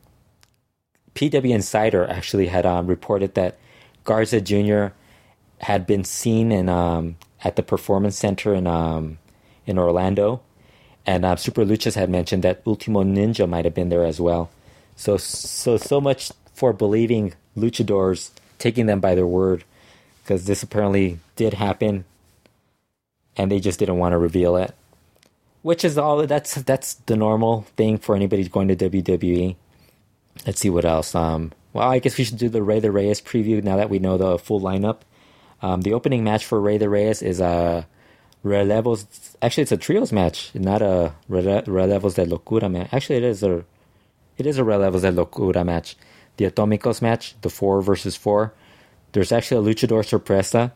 PW Insider actually had um, reported that Garza Jr. had been seen in um, at the Performance Center in um, in Orlando, and uh, Super Luchas had mentioned that Ultimo Ninja might have been there as well. So so so much for believing luchadors, taking them by their word, because this apparently did happen, and they just didn't want to reveal it. Which is all that's that's the normal thing for anybody going to WWE. Let's see what else. Um, well, I guess we should do the Rey de Reyes preview now that we know the full lineup. Um, the opening match for Rey de Reyes is a relevos. Actually, it's a trios match, not a relevos de locura match. Actually, it is a it is a relevos de locura match. The Atomicos match, the four versus four. There's actually a luchador sorpresa.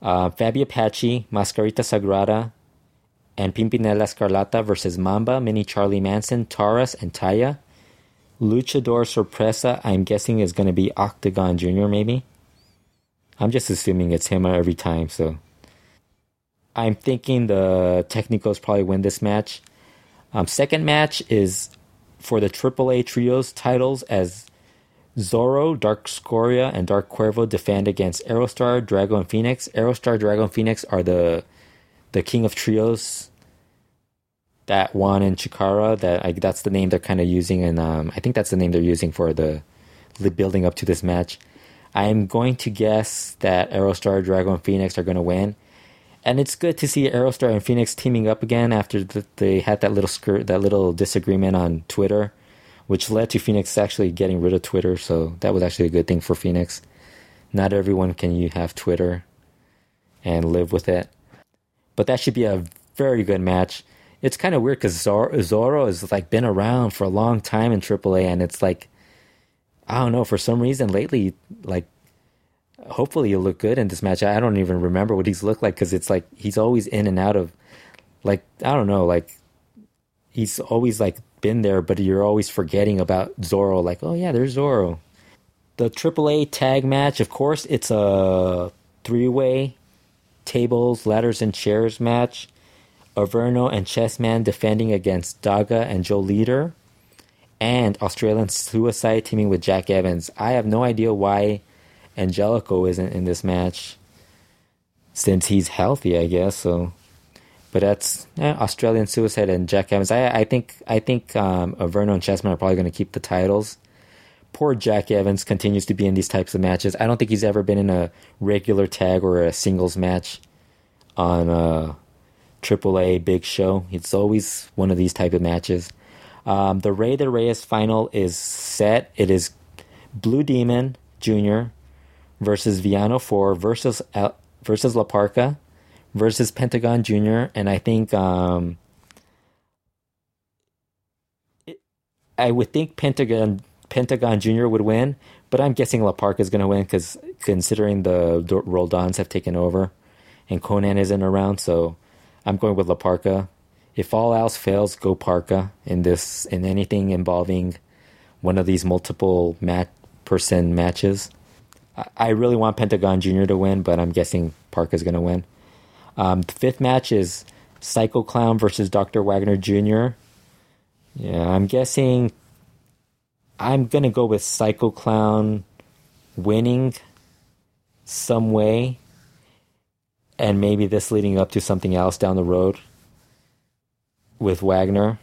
Uh, Fabi Apache, Mascarita Sagrada, and Pimpinela Escarlata versus Mamba, Mini Charlie Manson, Taurus, and Taya. Luchador Sorpresa, I'm guessing is going to be Octagon Jr. maybe. I'm just assuming it's him every time, so. I'm thinking the Technicos probably win this match. Um, second match is for the AAA Trios titles as Zorro, Dark Escoria, and Dark Cuervo defend against Aerostar, Drago, and Phoenix. Aerostar, Drago, and Phoenix are the the King of Trios that one in Chikara. That I, that's the name they're kind of using, and um, I think that's the name they're using for the, the building up to this match. I'm going to guess that Aerostar, Drago, and Phoenix are going to win, and it's good to see Aerostar and Phoenix teaming up again after the, they had that little skirt, that little disagreement on Twitter, which led to Phoenix actually getting rid of Twitter. So that was actually a good thing for Phoenix. Not everyone can you have Twitter and live with it, but that should be a very good match it's kind of weird because Zorro has like been around for a long time in AAA, and it's like I don't know for some reason lately, like hopefully he'll look good in this match. I don't even remember what he's looked like because it's like he's always in and out of like I don't know, like he's always like been there, but you're always forgetting about Zorro. Like oh yeah, there's Zorro. The AAA tag match, of course, it's a three way tables, ladders, and chairs match Averno and Chessman defending against Daga and Joe Líder, and Australian Suicide teaming with Jack Evans. I have no idea why Angelico isn't in this match since he's healthy, I guess. So, but that's eh, Australian Suicide and Jack Evans. I, I think I think um, Averno and Chessman are probably going to keep the titles. Poor Jack Evans continues to be in these types of matches. I don't think he's ever been in a regular tag or a singles match on a AAA big show. It's always one of these type of matches. Um, the Rey de Reyes final is set. It is Blue Demon Jr. versus Villano 4 versus versus La Parka versus Pentagon Jr. And I think um, I would think Pentagon Pentagon Jr. would win, but I'm guessing La Parka is going to win because considering the, the Roldans have taken over and Konnan isn't around, so I'm going with La Parka. If all else fails, go Parka in this in anything involving one of these multiple mat person matches. I, I really want Pentagon Jr. to win, but I'm guessing Parka is going to win. Um, the fifth match is Psycho Clown versus Dr. Wagner Jr. Yeah, I'm guessing I'm gonna go with Psycho Clown winning some way, and maybe this leading up to something else down the road with Wagner.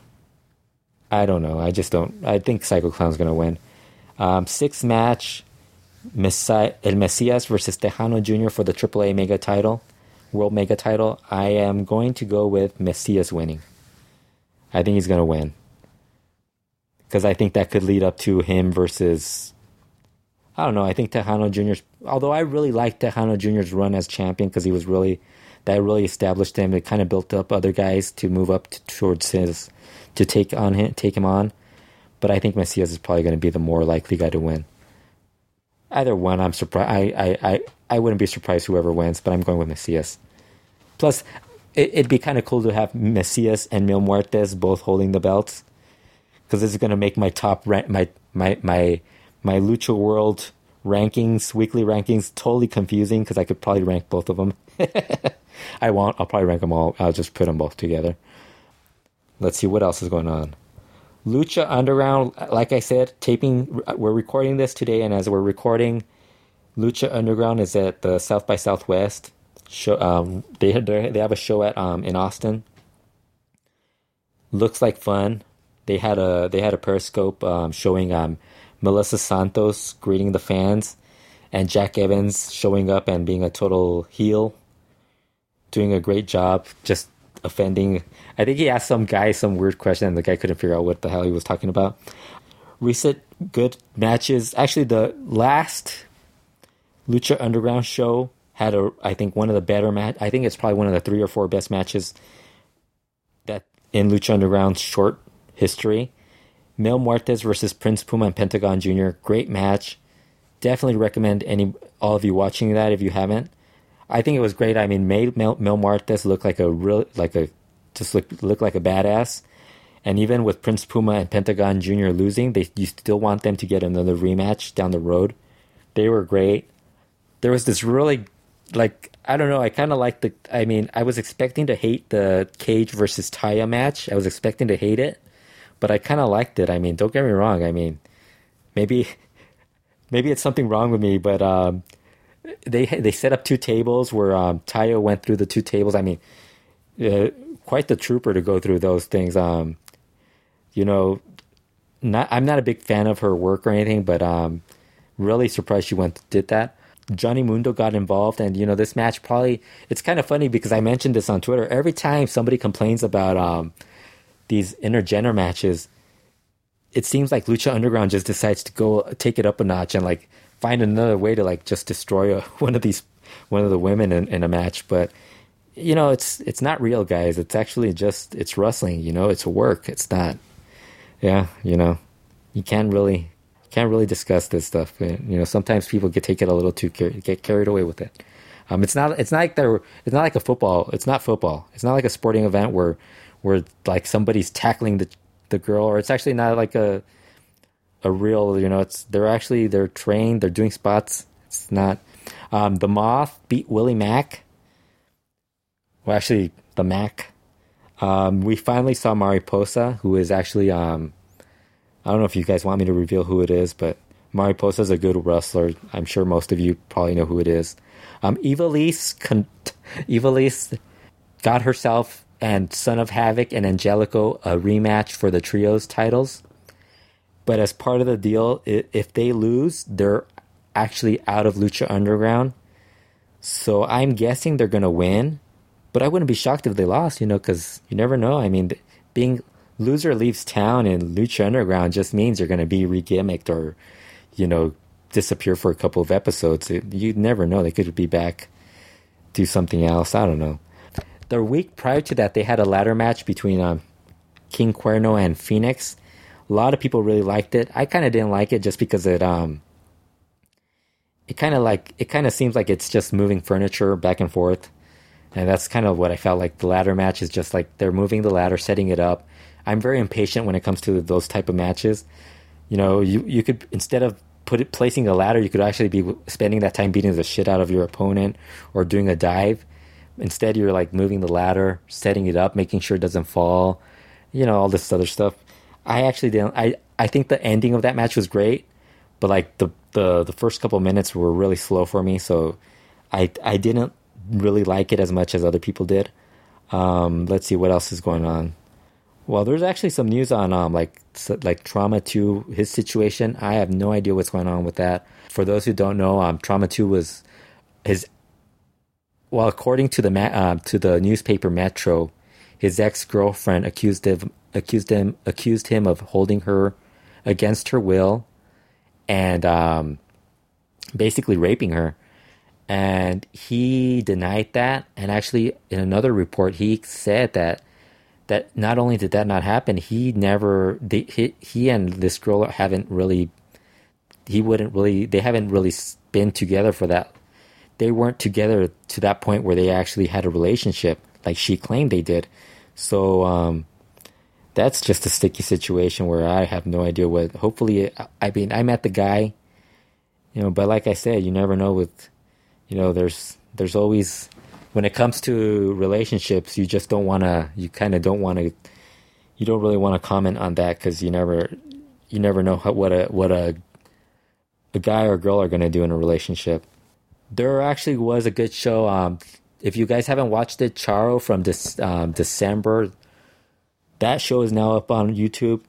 I don't know. I just don't. I think Psycho Clown's gonna win. Um, sixth match, Mesi- El Mesias versus Texano Jr. for the AAA Mega Title, World Mega Title. I am going to go with Mesias winning. I think he's gonna win because I think that could lead up to him versus. I don't know. I think Texano Jr.'s. Although I really liked Texano Jr.'s run as champion because he was really that really established him. It kind of built up other guys to move up to, towards his to take on him, take him on. But I think Mesias is probably going to be the more likely guy to win. Either one, I'm surprised. I, I, I, I wouldn't be surprised whoever wins, but I'm going with Mesias. Plus, it, would be kind of cool to have Mesias and Mil Muertes both holding the belts because this is going to make my top rank, my my my my Lucha World rankings, weekly rankings, totally confusing because I could probably rank both of them. I won't. I'll probably rank them all. I'll just put them both together. Let's see what else is going on. Lucha Underground, like I said, taping. We're recording this today, and as we're recording, Lucha Underground is at the South by Southwest show. Um, they they have a show at um in Austin. Looks like fun they had a they had a periscope um, showing um, Melissa Santos greeting the fans, and Jack Evans showing up and being a total heel, doing a great job, just offending. I think he asked some guy some weird question, and the guy couldn't figure out what the hell he was talking about. Recent good matches. Actually, the last Lucha Underground show had a I think one of the better match. I think it's probably one of the three or four best matches that in Lucha Underground's short history. Mil Muertes versus Prince Puma and Pentagon Jr. Great match. Definitely recommend any all of you watching that if you haven't. I think it was great. I mean, made Mil, Mil Muertes look like a real like a just look look like a badass. And even with Prince Puma and Pentagon Jr. losing, they you still want them to get another rematch down the road. They were great. There was this really like I don't know. I kind of like the. I mean, I was expecting to hate the Cage versus Taya match. I was expecting to hate it, but I kind of liked it. I mean, don't get me wrong. I mean, maybe maybe it's something wrong with me, but um, they they set up two tables where um, Taya went through the two tables. I mean, uh, quite the trooper to go through those things. Um, you know, not I'm not a big fan of her work or anything, but um, really surprised she went did that. Johnny Mundo got involved, and you know this match probably it's kind of funny because I mentioned this on Twitter. Every time somebody complains about um, these intergender matches, it seems like Lucha Underground just decides to go take it up a notch and like find another way to like just destroy a, one of these one of the women in, in a match. But you know, it's it's not real, guys. It's actually just it's wrestling. You know, it's work. It's not. Yeah, you know, you can't really can't really discuss this stuff. You know, sometimes people get take it a little too get carried away with it. Um, it's not it's not like they're it's not like a football. It's not football. It's not like a sporting event where where like somebody's tackling the the girl, or it's actually not like a a real. You know, it's they're actually they're trained. They're doing spots. It's not. Um, the Moth beat Willie Mack. Well, actually, the Mac. Um, we finally saw Mariposa, who is actually um, I don't know if you guys want me to reveal who it is, but Mariposa is a good wrestler. I'm sure most of you probably know who it is. Um, Ivelisse, con- Ivelisse got herself and Son of Havoc and Angelico a rematch for the trios titles. But as part of the deal, if they lose, they're actually out of Lucha Underground. So I'm guessing they're going to win. But I wouldn't be shocked if they lost, you know, because you never know. I mean, being loser leaves town in Lucha Underground just means you're going to be regimmicked or, you know, disappear for a couple of episodes. You never know. They could be back, do something else. I don't know. The week prior to that, they had a ladder match between um, King Cuerno and Phoenix. A lot of people really liked it. I kind of didn't like it just because it um it kind of like it kind of seems like it's just moving furniture back and forth. And that's kind of what I felt like the ladder match is just like they're moving the ladder, setting it up. I'm very impatient when it comes to those type of matches. You know, you you could instead of put it, placing a ladder, you could actually be spending that time beating the shit out of your opponent or doing a dive. Instead, you're like moving the ladder, setting it up, making sure it doesn't fall. You know, all this other stuff. I actually didn't. I I think the ending of that match was great, but like the the the first couple minutes were really slow for me, so I I didn't really like it as much as other people did. Um, let's see what else is going on. Well, there's actually some news on um, like like Trauma Two, his situation. I have no idea what's going on with that. For those who don't know, um, Trauma Two was his. Well, according to the uh, to the newspaper Metro, his ex girlfriend accused accused him accused him of holding her against her will, and um, basically raping her. And he denied that. And actually, in another report, he said that that not only did that not happen, he never he, he and this girl haven't really he wouldn't really they haven't really been together for that. They weren't together to that point where they actually had a relationship like she claimed they did. So um, that's just a sticky situation where I have no idea what. Hopefully, I mean I met the guy, you know, but like I said, you never know with, you know, there's there's always when it comes to relationships, you just don't want to. You kind of don't want to. You don't really want to comment on that because you never, you never know what a what a a guy or girl are going to do in a relationship. There actually was a good show. Um, if you guys haven't watched it, Charo from this um, December, that show is now up on YouTube.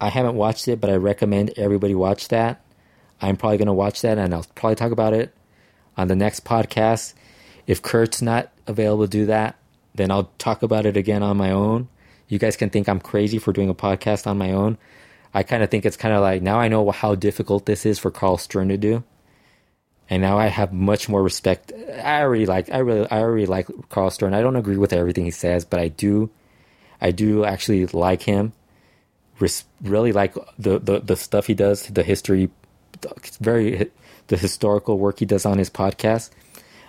I haven't watched it, but I recommend everybody watch that. I'm probably going to watch that, and I'll probably talk about it on the next podcast. If Kurt's not available to do that, then I'll talk about it again on my own. You guys can think I'm crazy for doing a podcast on my own. I kind of think it's kind of like now I know how difficult this is for Karl Stern to do. And now I have much more respect. I already like I really I already like Karl Stern. I don't agree with everything he says, but I do I do actually like him. really like the, the the stuff he does, the history very the historical work he does on his podcast.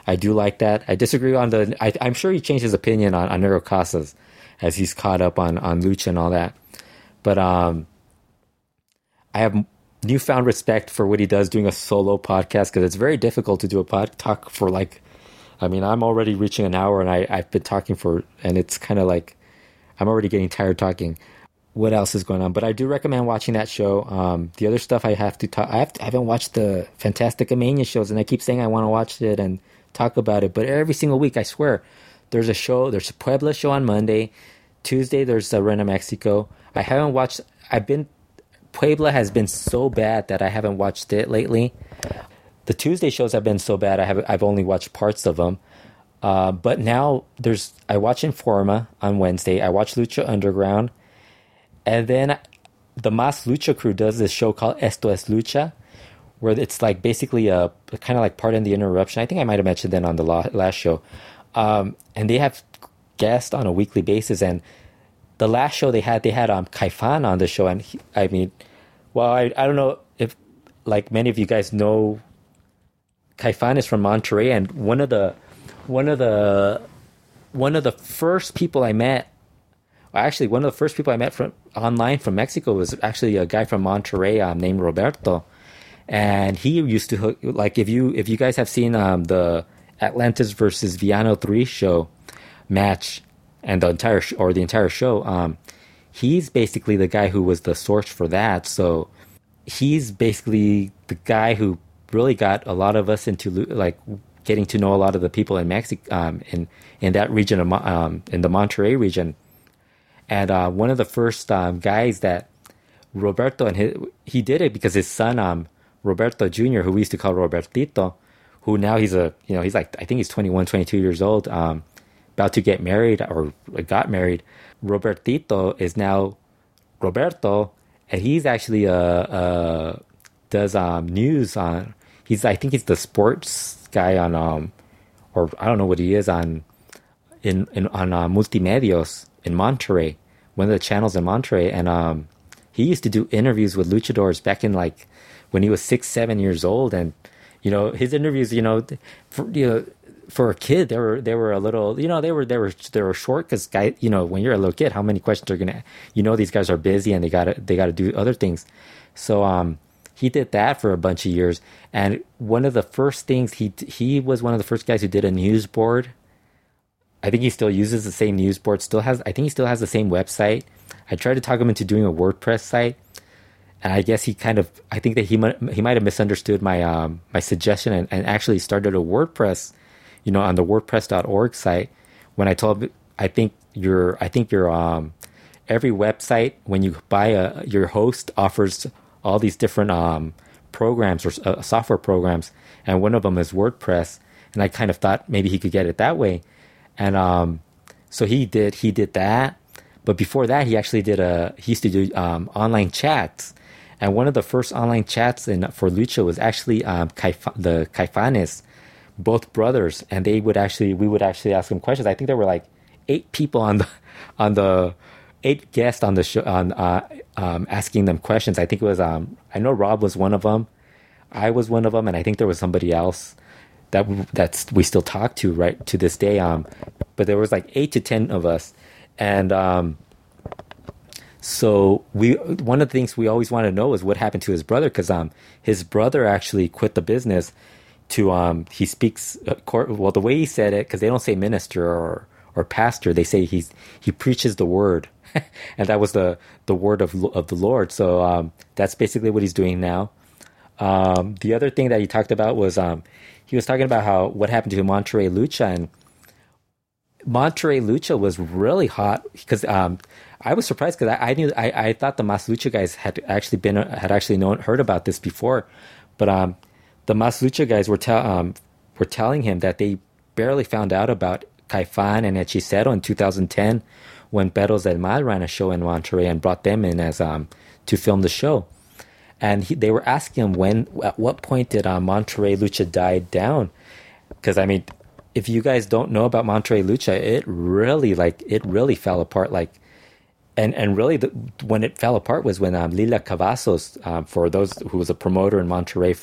I do like that. I disagree on the. I, am sure he changed his opinion on, on Negro Casas as he's caught up on on Lucha and all that. But um, I have newfound respect for what he does doing a solo podcast because it's very difficult to do a pod talk for like. I mean, I'm already reaching an hour and I, I've been talking for, and it's kind of like I'm already getting tired talking. What else is going on? But I do recommend watching that show. Um, the other stuff I have to talk. I, have to, I haven't watched the Fantastica Mania shows, and I keep saying I want to watch it, and talk about it. But every single week, I swear, there's a show. There's a Puebla show on Monday. Tuesday, there's a Reina Mexico. I haven't watched. I've been. Puebla has been so bad that I haven't watched it lately. The Tuesday shows have been so bad. I have. I've only watched parts of them. Uh, but now there's. I watch Informa on Wednesday. I watch Lucha Underground, and then the Mas Lucha crew does this show called Esto es Lucha where it's like basically a, kind of like Pardon the Interruption. I think I might have mentioned that on the last show. Um, and they have guests on a weekly basis. And the last show they had, they had um, Caifan on the show. And he, I mean, well, I, I don't know if like many of you guys know, Caifan is from Monterrey. And one of the, one of the, one of the first people I met actually one of the first people I met from online from Mexico was actually a guy from Monterrey um, named Roberto, and he used to hook like if you if you guys have seen um, the Atlantis versus Villano three show match, and the entire sh- or the entire show. Um, he's basically the guy who was the source for that. So he's basically the guy who really got a lot of us into like getting to know a lot of the people in Mexico, um, in in that region of um, in the Monterrey region. And uh, one of the first um, guys that Roberto and his, he did it because his son um, Roberto Jr., who we used to call Robertito, who now he's a you know he's like I think he's 21, 22 years old, um, about to get married or got married. Robertito is now Roberto, and he's actually a, uh, a uh, does um, news on. He's I think he's the sports guy on um, or I don't know what he is on, in, in on uh, multimedios in Monterrey, one of the channels in Monterrey, and um, he used to do interviews with luchadors back in like when he was six, seven years old, and you know his interviews, you know, for, you know for a kid, they were they were a little, you know, they were they were they were short because guy, you know, when you're a little kid, how many questions are gonna, you know, these guys are busy and they gotta they gotta do other things. So um, he did that for a bunch of years, and one of the first things he he was one of the first guys who did a news board. I think he still uses the same news board. Still has I think he still has the same website. I tried to talk him into doing a WordPress site, and I guess he kind of I think that he might he might have misunderstood my um, my suggestion and, and actually started a WordPress you know, on the WordPress.org site, when I told, I think your, I think your, um, every website when you buy a, your host offers all these different um, programs or uh, software programs, and one of them is WordPress. And I kind of thought maybe he could get it that way, and um, so he did. He did that, but before that, he actually did a. He used to do um, online chats, and one of the first online chats in for Lucha was actually um, the Caifanes both brothers, and they would actually we would actually ask them questions. I think there were like eight people on the on the eight guests on the show on uh, um, asking them questions. I think it was um, I know Rob was one of them, I was one of them, and I think there was somebody else that that's we still talk to right to this day. Um, but there was like eight to ten of us, and um, so we one of the things we always want to know is what happened to his brother because um his brother actually quit the business to um he speaks uh, well the way he said it because they don't say minister or or pastor they say he's he preaches the word. And that was the the word of of the Lord. So um that's basically what he's doing now. Um the other thing that he talked about was um he was talking about how what happened to Monterrey Lucha. And Monterrey Lucha was really hot because um, I was surprised because I, I, knew I, I thought the Mas Lucha guys had actually been had actually known heard about this before, but um, the Mas Lucha guys were, tell, um, were telling him that they barely found out about Caifan and Hechicero in 2010 when Perros del Mal ran a show in Monterrey and brought them in as um, to film the show. And he, they were asking him when, at what point did uh, Monterrey Lucha die down? Because I mean, if you guys don't know about Monterrey Lucha, it really like it really fell apart. Like, and and really, the, when it fell apart was when um, Lila Cavazos, um, for those who was a promoter in Monterrey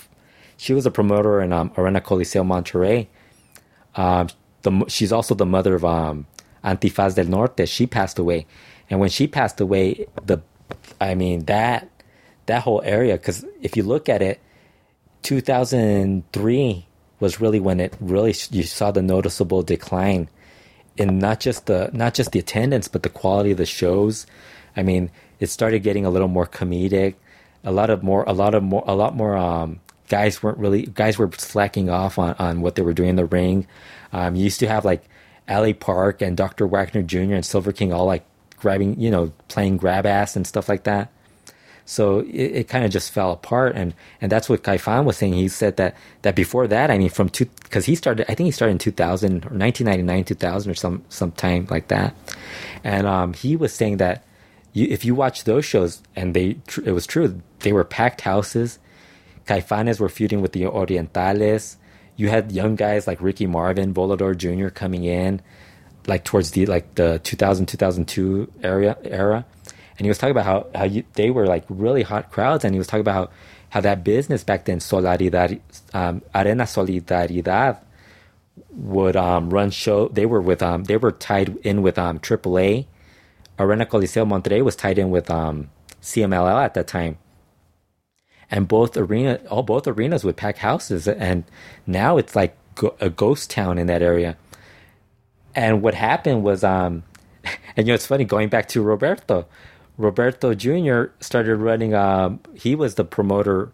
she was a promoter in um, Arena Coliseo Monterrey. Um, the, she's also the mother of um, Antifaz del Norte. She passed away, and when she passed away, the I mean that that whole area. Because if you look at it, 2003 was really when it really you saw the noticeable decline in not just the not just the attendance, but the quality of the shows. I mean, it started getting a little more comedic, a lot of more, a lot of more, a lot more um, guys weren't really guys were slacking off on, on what they were doing in the ring. Um, you used to have like Ali Park and Dr. Wagner Jr. and Silver King all like grabbing, you know, playing grab ass and stuff like that. So it, it kind of just fell apart, and and that's what Caifan was saying. He said that that before that, I mean, from two because he started, I think he started in 2000 or 1999, 2000 or some some time like that, and um, he was saying that you, if you watch those shows, and they it was true, they were packed houses Caifanes were feuding with the Orientales. You had young guys like Ricky Marvin, Volador Jr. coming in, like towards the like the 2000 2002 area era, and he was talking about how how you, they were like really hot crowds, and he was talking about how, how that business back then, Solidaridad, um, Arena Solidaridad, would um, run show. They were with um, they were tied in with um, AAA. Arena Coliseo Monterrey was tied in with um, CMLL at that time and both arena, all both arenas would pack houses, and now it's like a ghost town in that area. And what happened was, um, And you know, it's funny going back to Roberto. Roberto Jr. started running. Um, he was the promoter.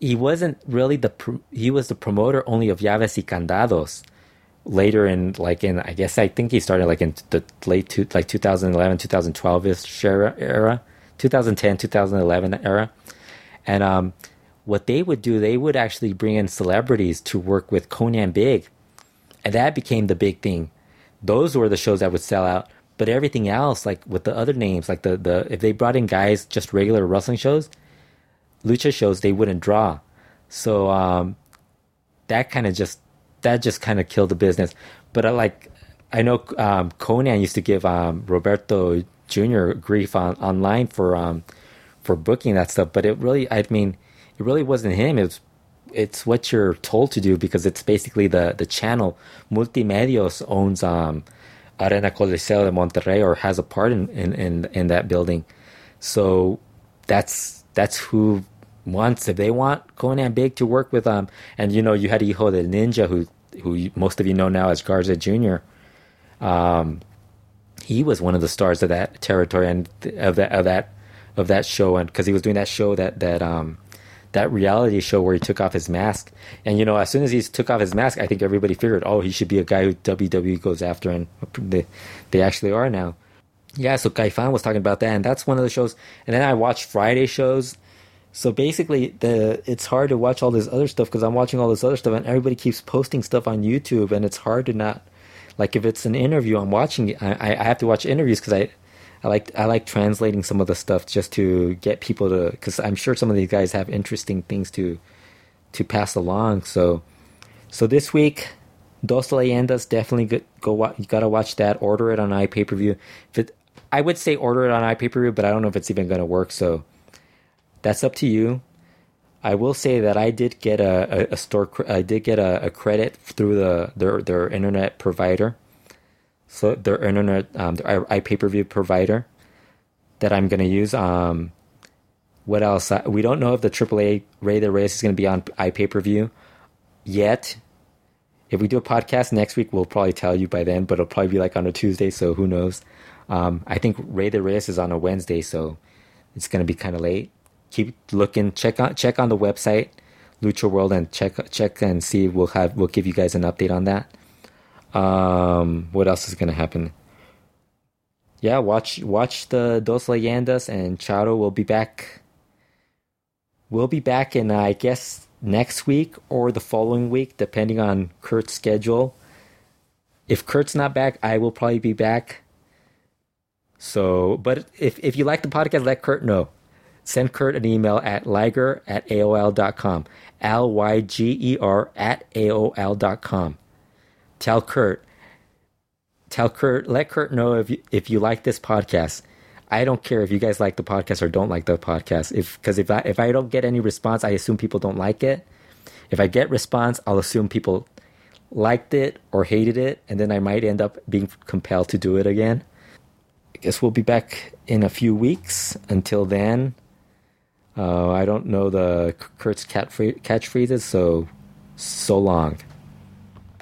He wasn't really the. Pro- he was the promoter only of Llaves y Candados. Later in like in I guess I think he started like in the late two, like 2011 2012 ish era, era 2010 2011 era, and um, what they would do they would actually bring in celebrities to work with Konnan Big, and that became the big thing. Those were the shows that would sell out but everything else, like with the other names, like the the if they brought in guys just regular wrestling shows, lucha shows, they wouldn't draw. So um, that kind of just that just kind of killed the business. But I like I know um, Konnan used to give um, Roberto Jr. grief on online for um, for booking that stuff, but it really I mean it really wasn't him. It's it's what you're told to do because it's basically the the channel. Multimedios owns um Arena Coliseo de Monterrey or has a part in, in, in, in that building. So that's that's who wants if they want Conan Big to work with um and you know you had Hijo del Ninja who who most of you know now as Garza Jr. Um, he was one of the stars of that territory and of that of that of that show and because he was doing that show that that um that reality show where he took off his mask. And you know, as soon as he took off his mask, I think everybody figured, oh, he should be a guy who WWE goes after, and they they actually are now. Yeah, so Caifan was talking about that, and that's one of the shows. And then I watched Friday shows. So basically, the it's hard to watch all this other stuff because I'm watching all this other stuff, and everybody keeps posting stuff on YouTube, and it's hard to not like if it's an interview, I'm watching. I, I have to watch interviews because I I like I like translating some of the stuff just to get people to because I'm sure some of these guys have interesting things to to pass along. So so this week, Dos Leyendas definitely go, go you gotta watch that. Order it on iPay-per-view. If it, I would say order it on iPay-per-view, but I don't know if it's even gonna work. So that's up to you. I will say that I did get a, a, a store I did get a, a credit through the their their internet provider so their internet, um, their iPay-per-view provider that I'm going to use. Um, what else? We don't know if the AAA de Reyes is going to be on iPay-per-view yet. If we do a podcast next week, we'll probably tell you by then, but it'll probably be like on a Tuesday, so who knows? Um, I think Rey de Reyes is on a Wednesday, so it's going to be kind of late. Keep looking. Check on check on the website, Lucha World, and check check and see. We'll have we'll give you guys an update on that. Um, what else is gonna happen? Yeah, watch watch the Dos Leyendas and Charo will be back. We'll be back in I guess next week or the following week, depending on Kurt's schedule. If Kurt's not back, I will probably be back. So, but if if you like the podcast, let Kurt know. Send Kurt an email at liger at AOL.com. L Y G E R at AOL.com tell Kurt, tell Kurt, let Kurt know if you, if you like this podcast. I don't care if you guys like the podcast or don't like the podcast. If because if I if I don't get any response, I assume people don't like it. If I get response, I'll assume people liked it or hated it, and then I might end up being compelled to do it again. I guess we'll be back in a few weeks. Until then, uh, I don't know the Kurt's catchphrases, so so long.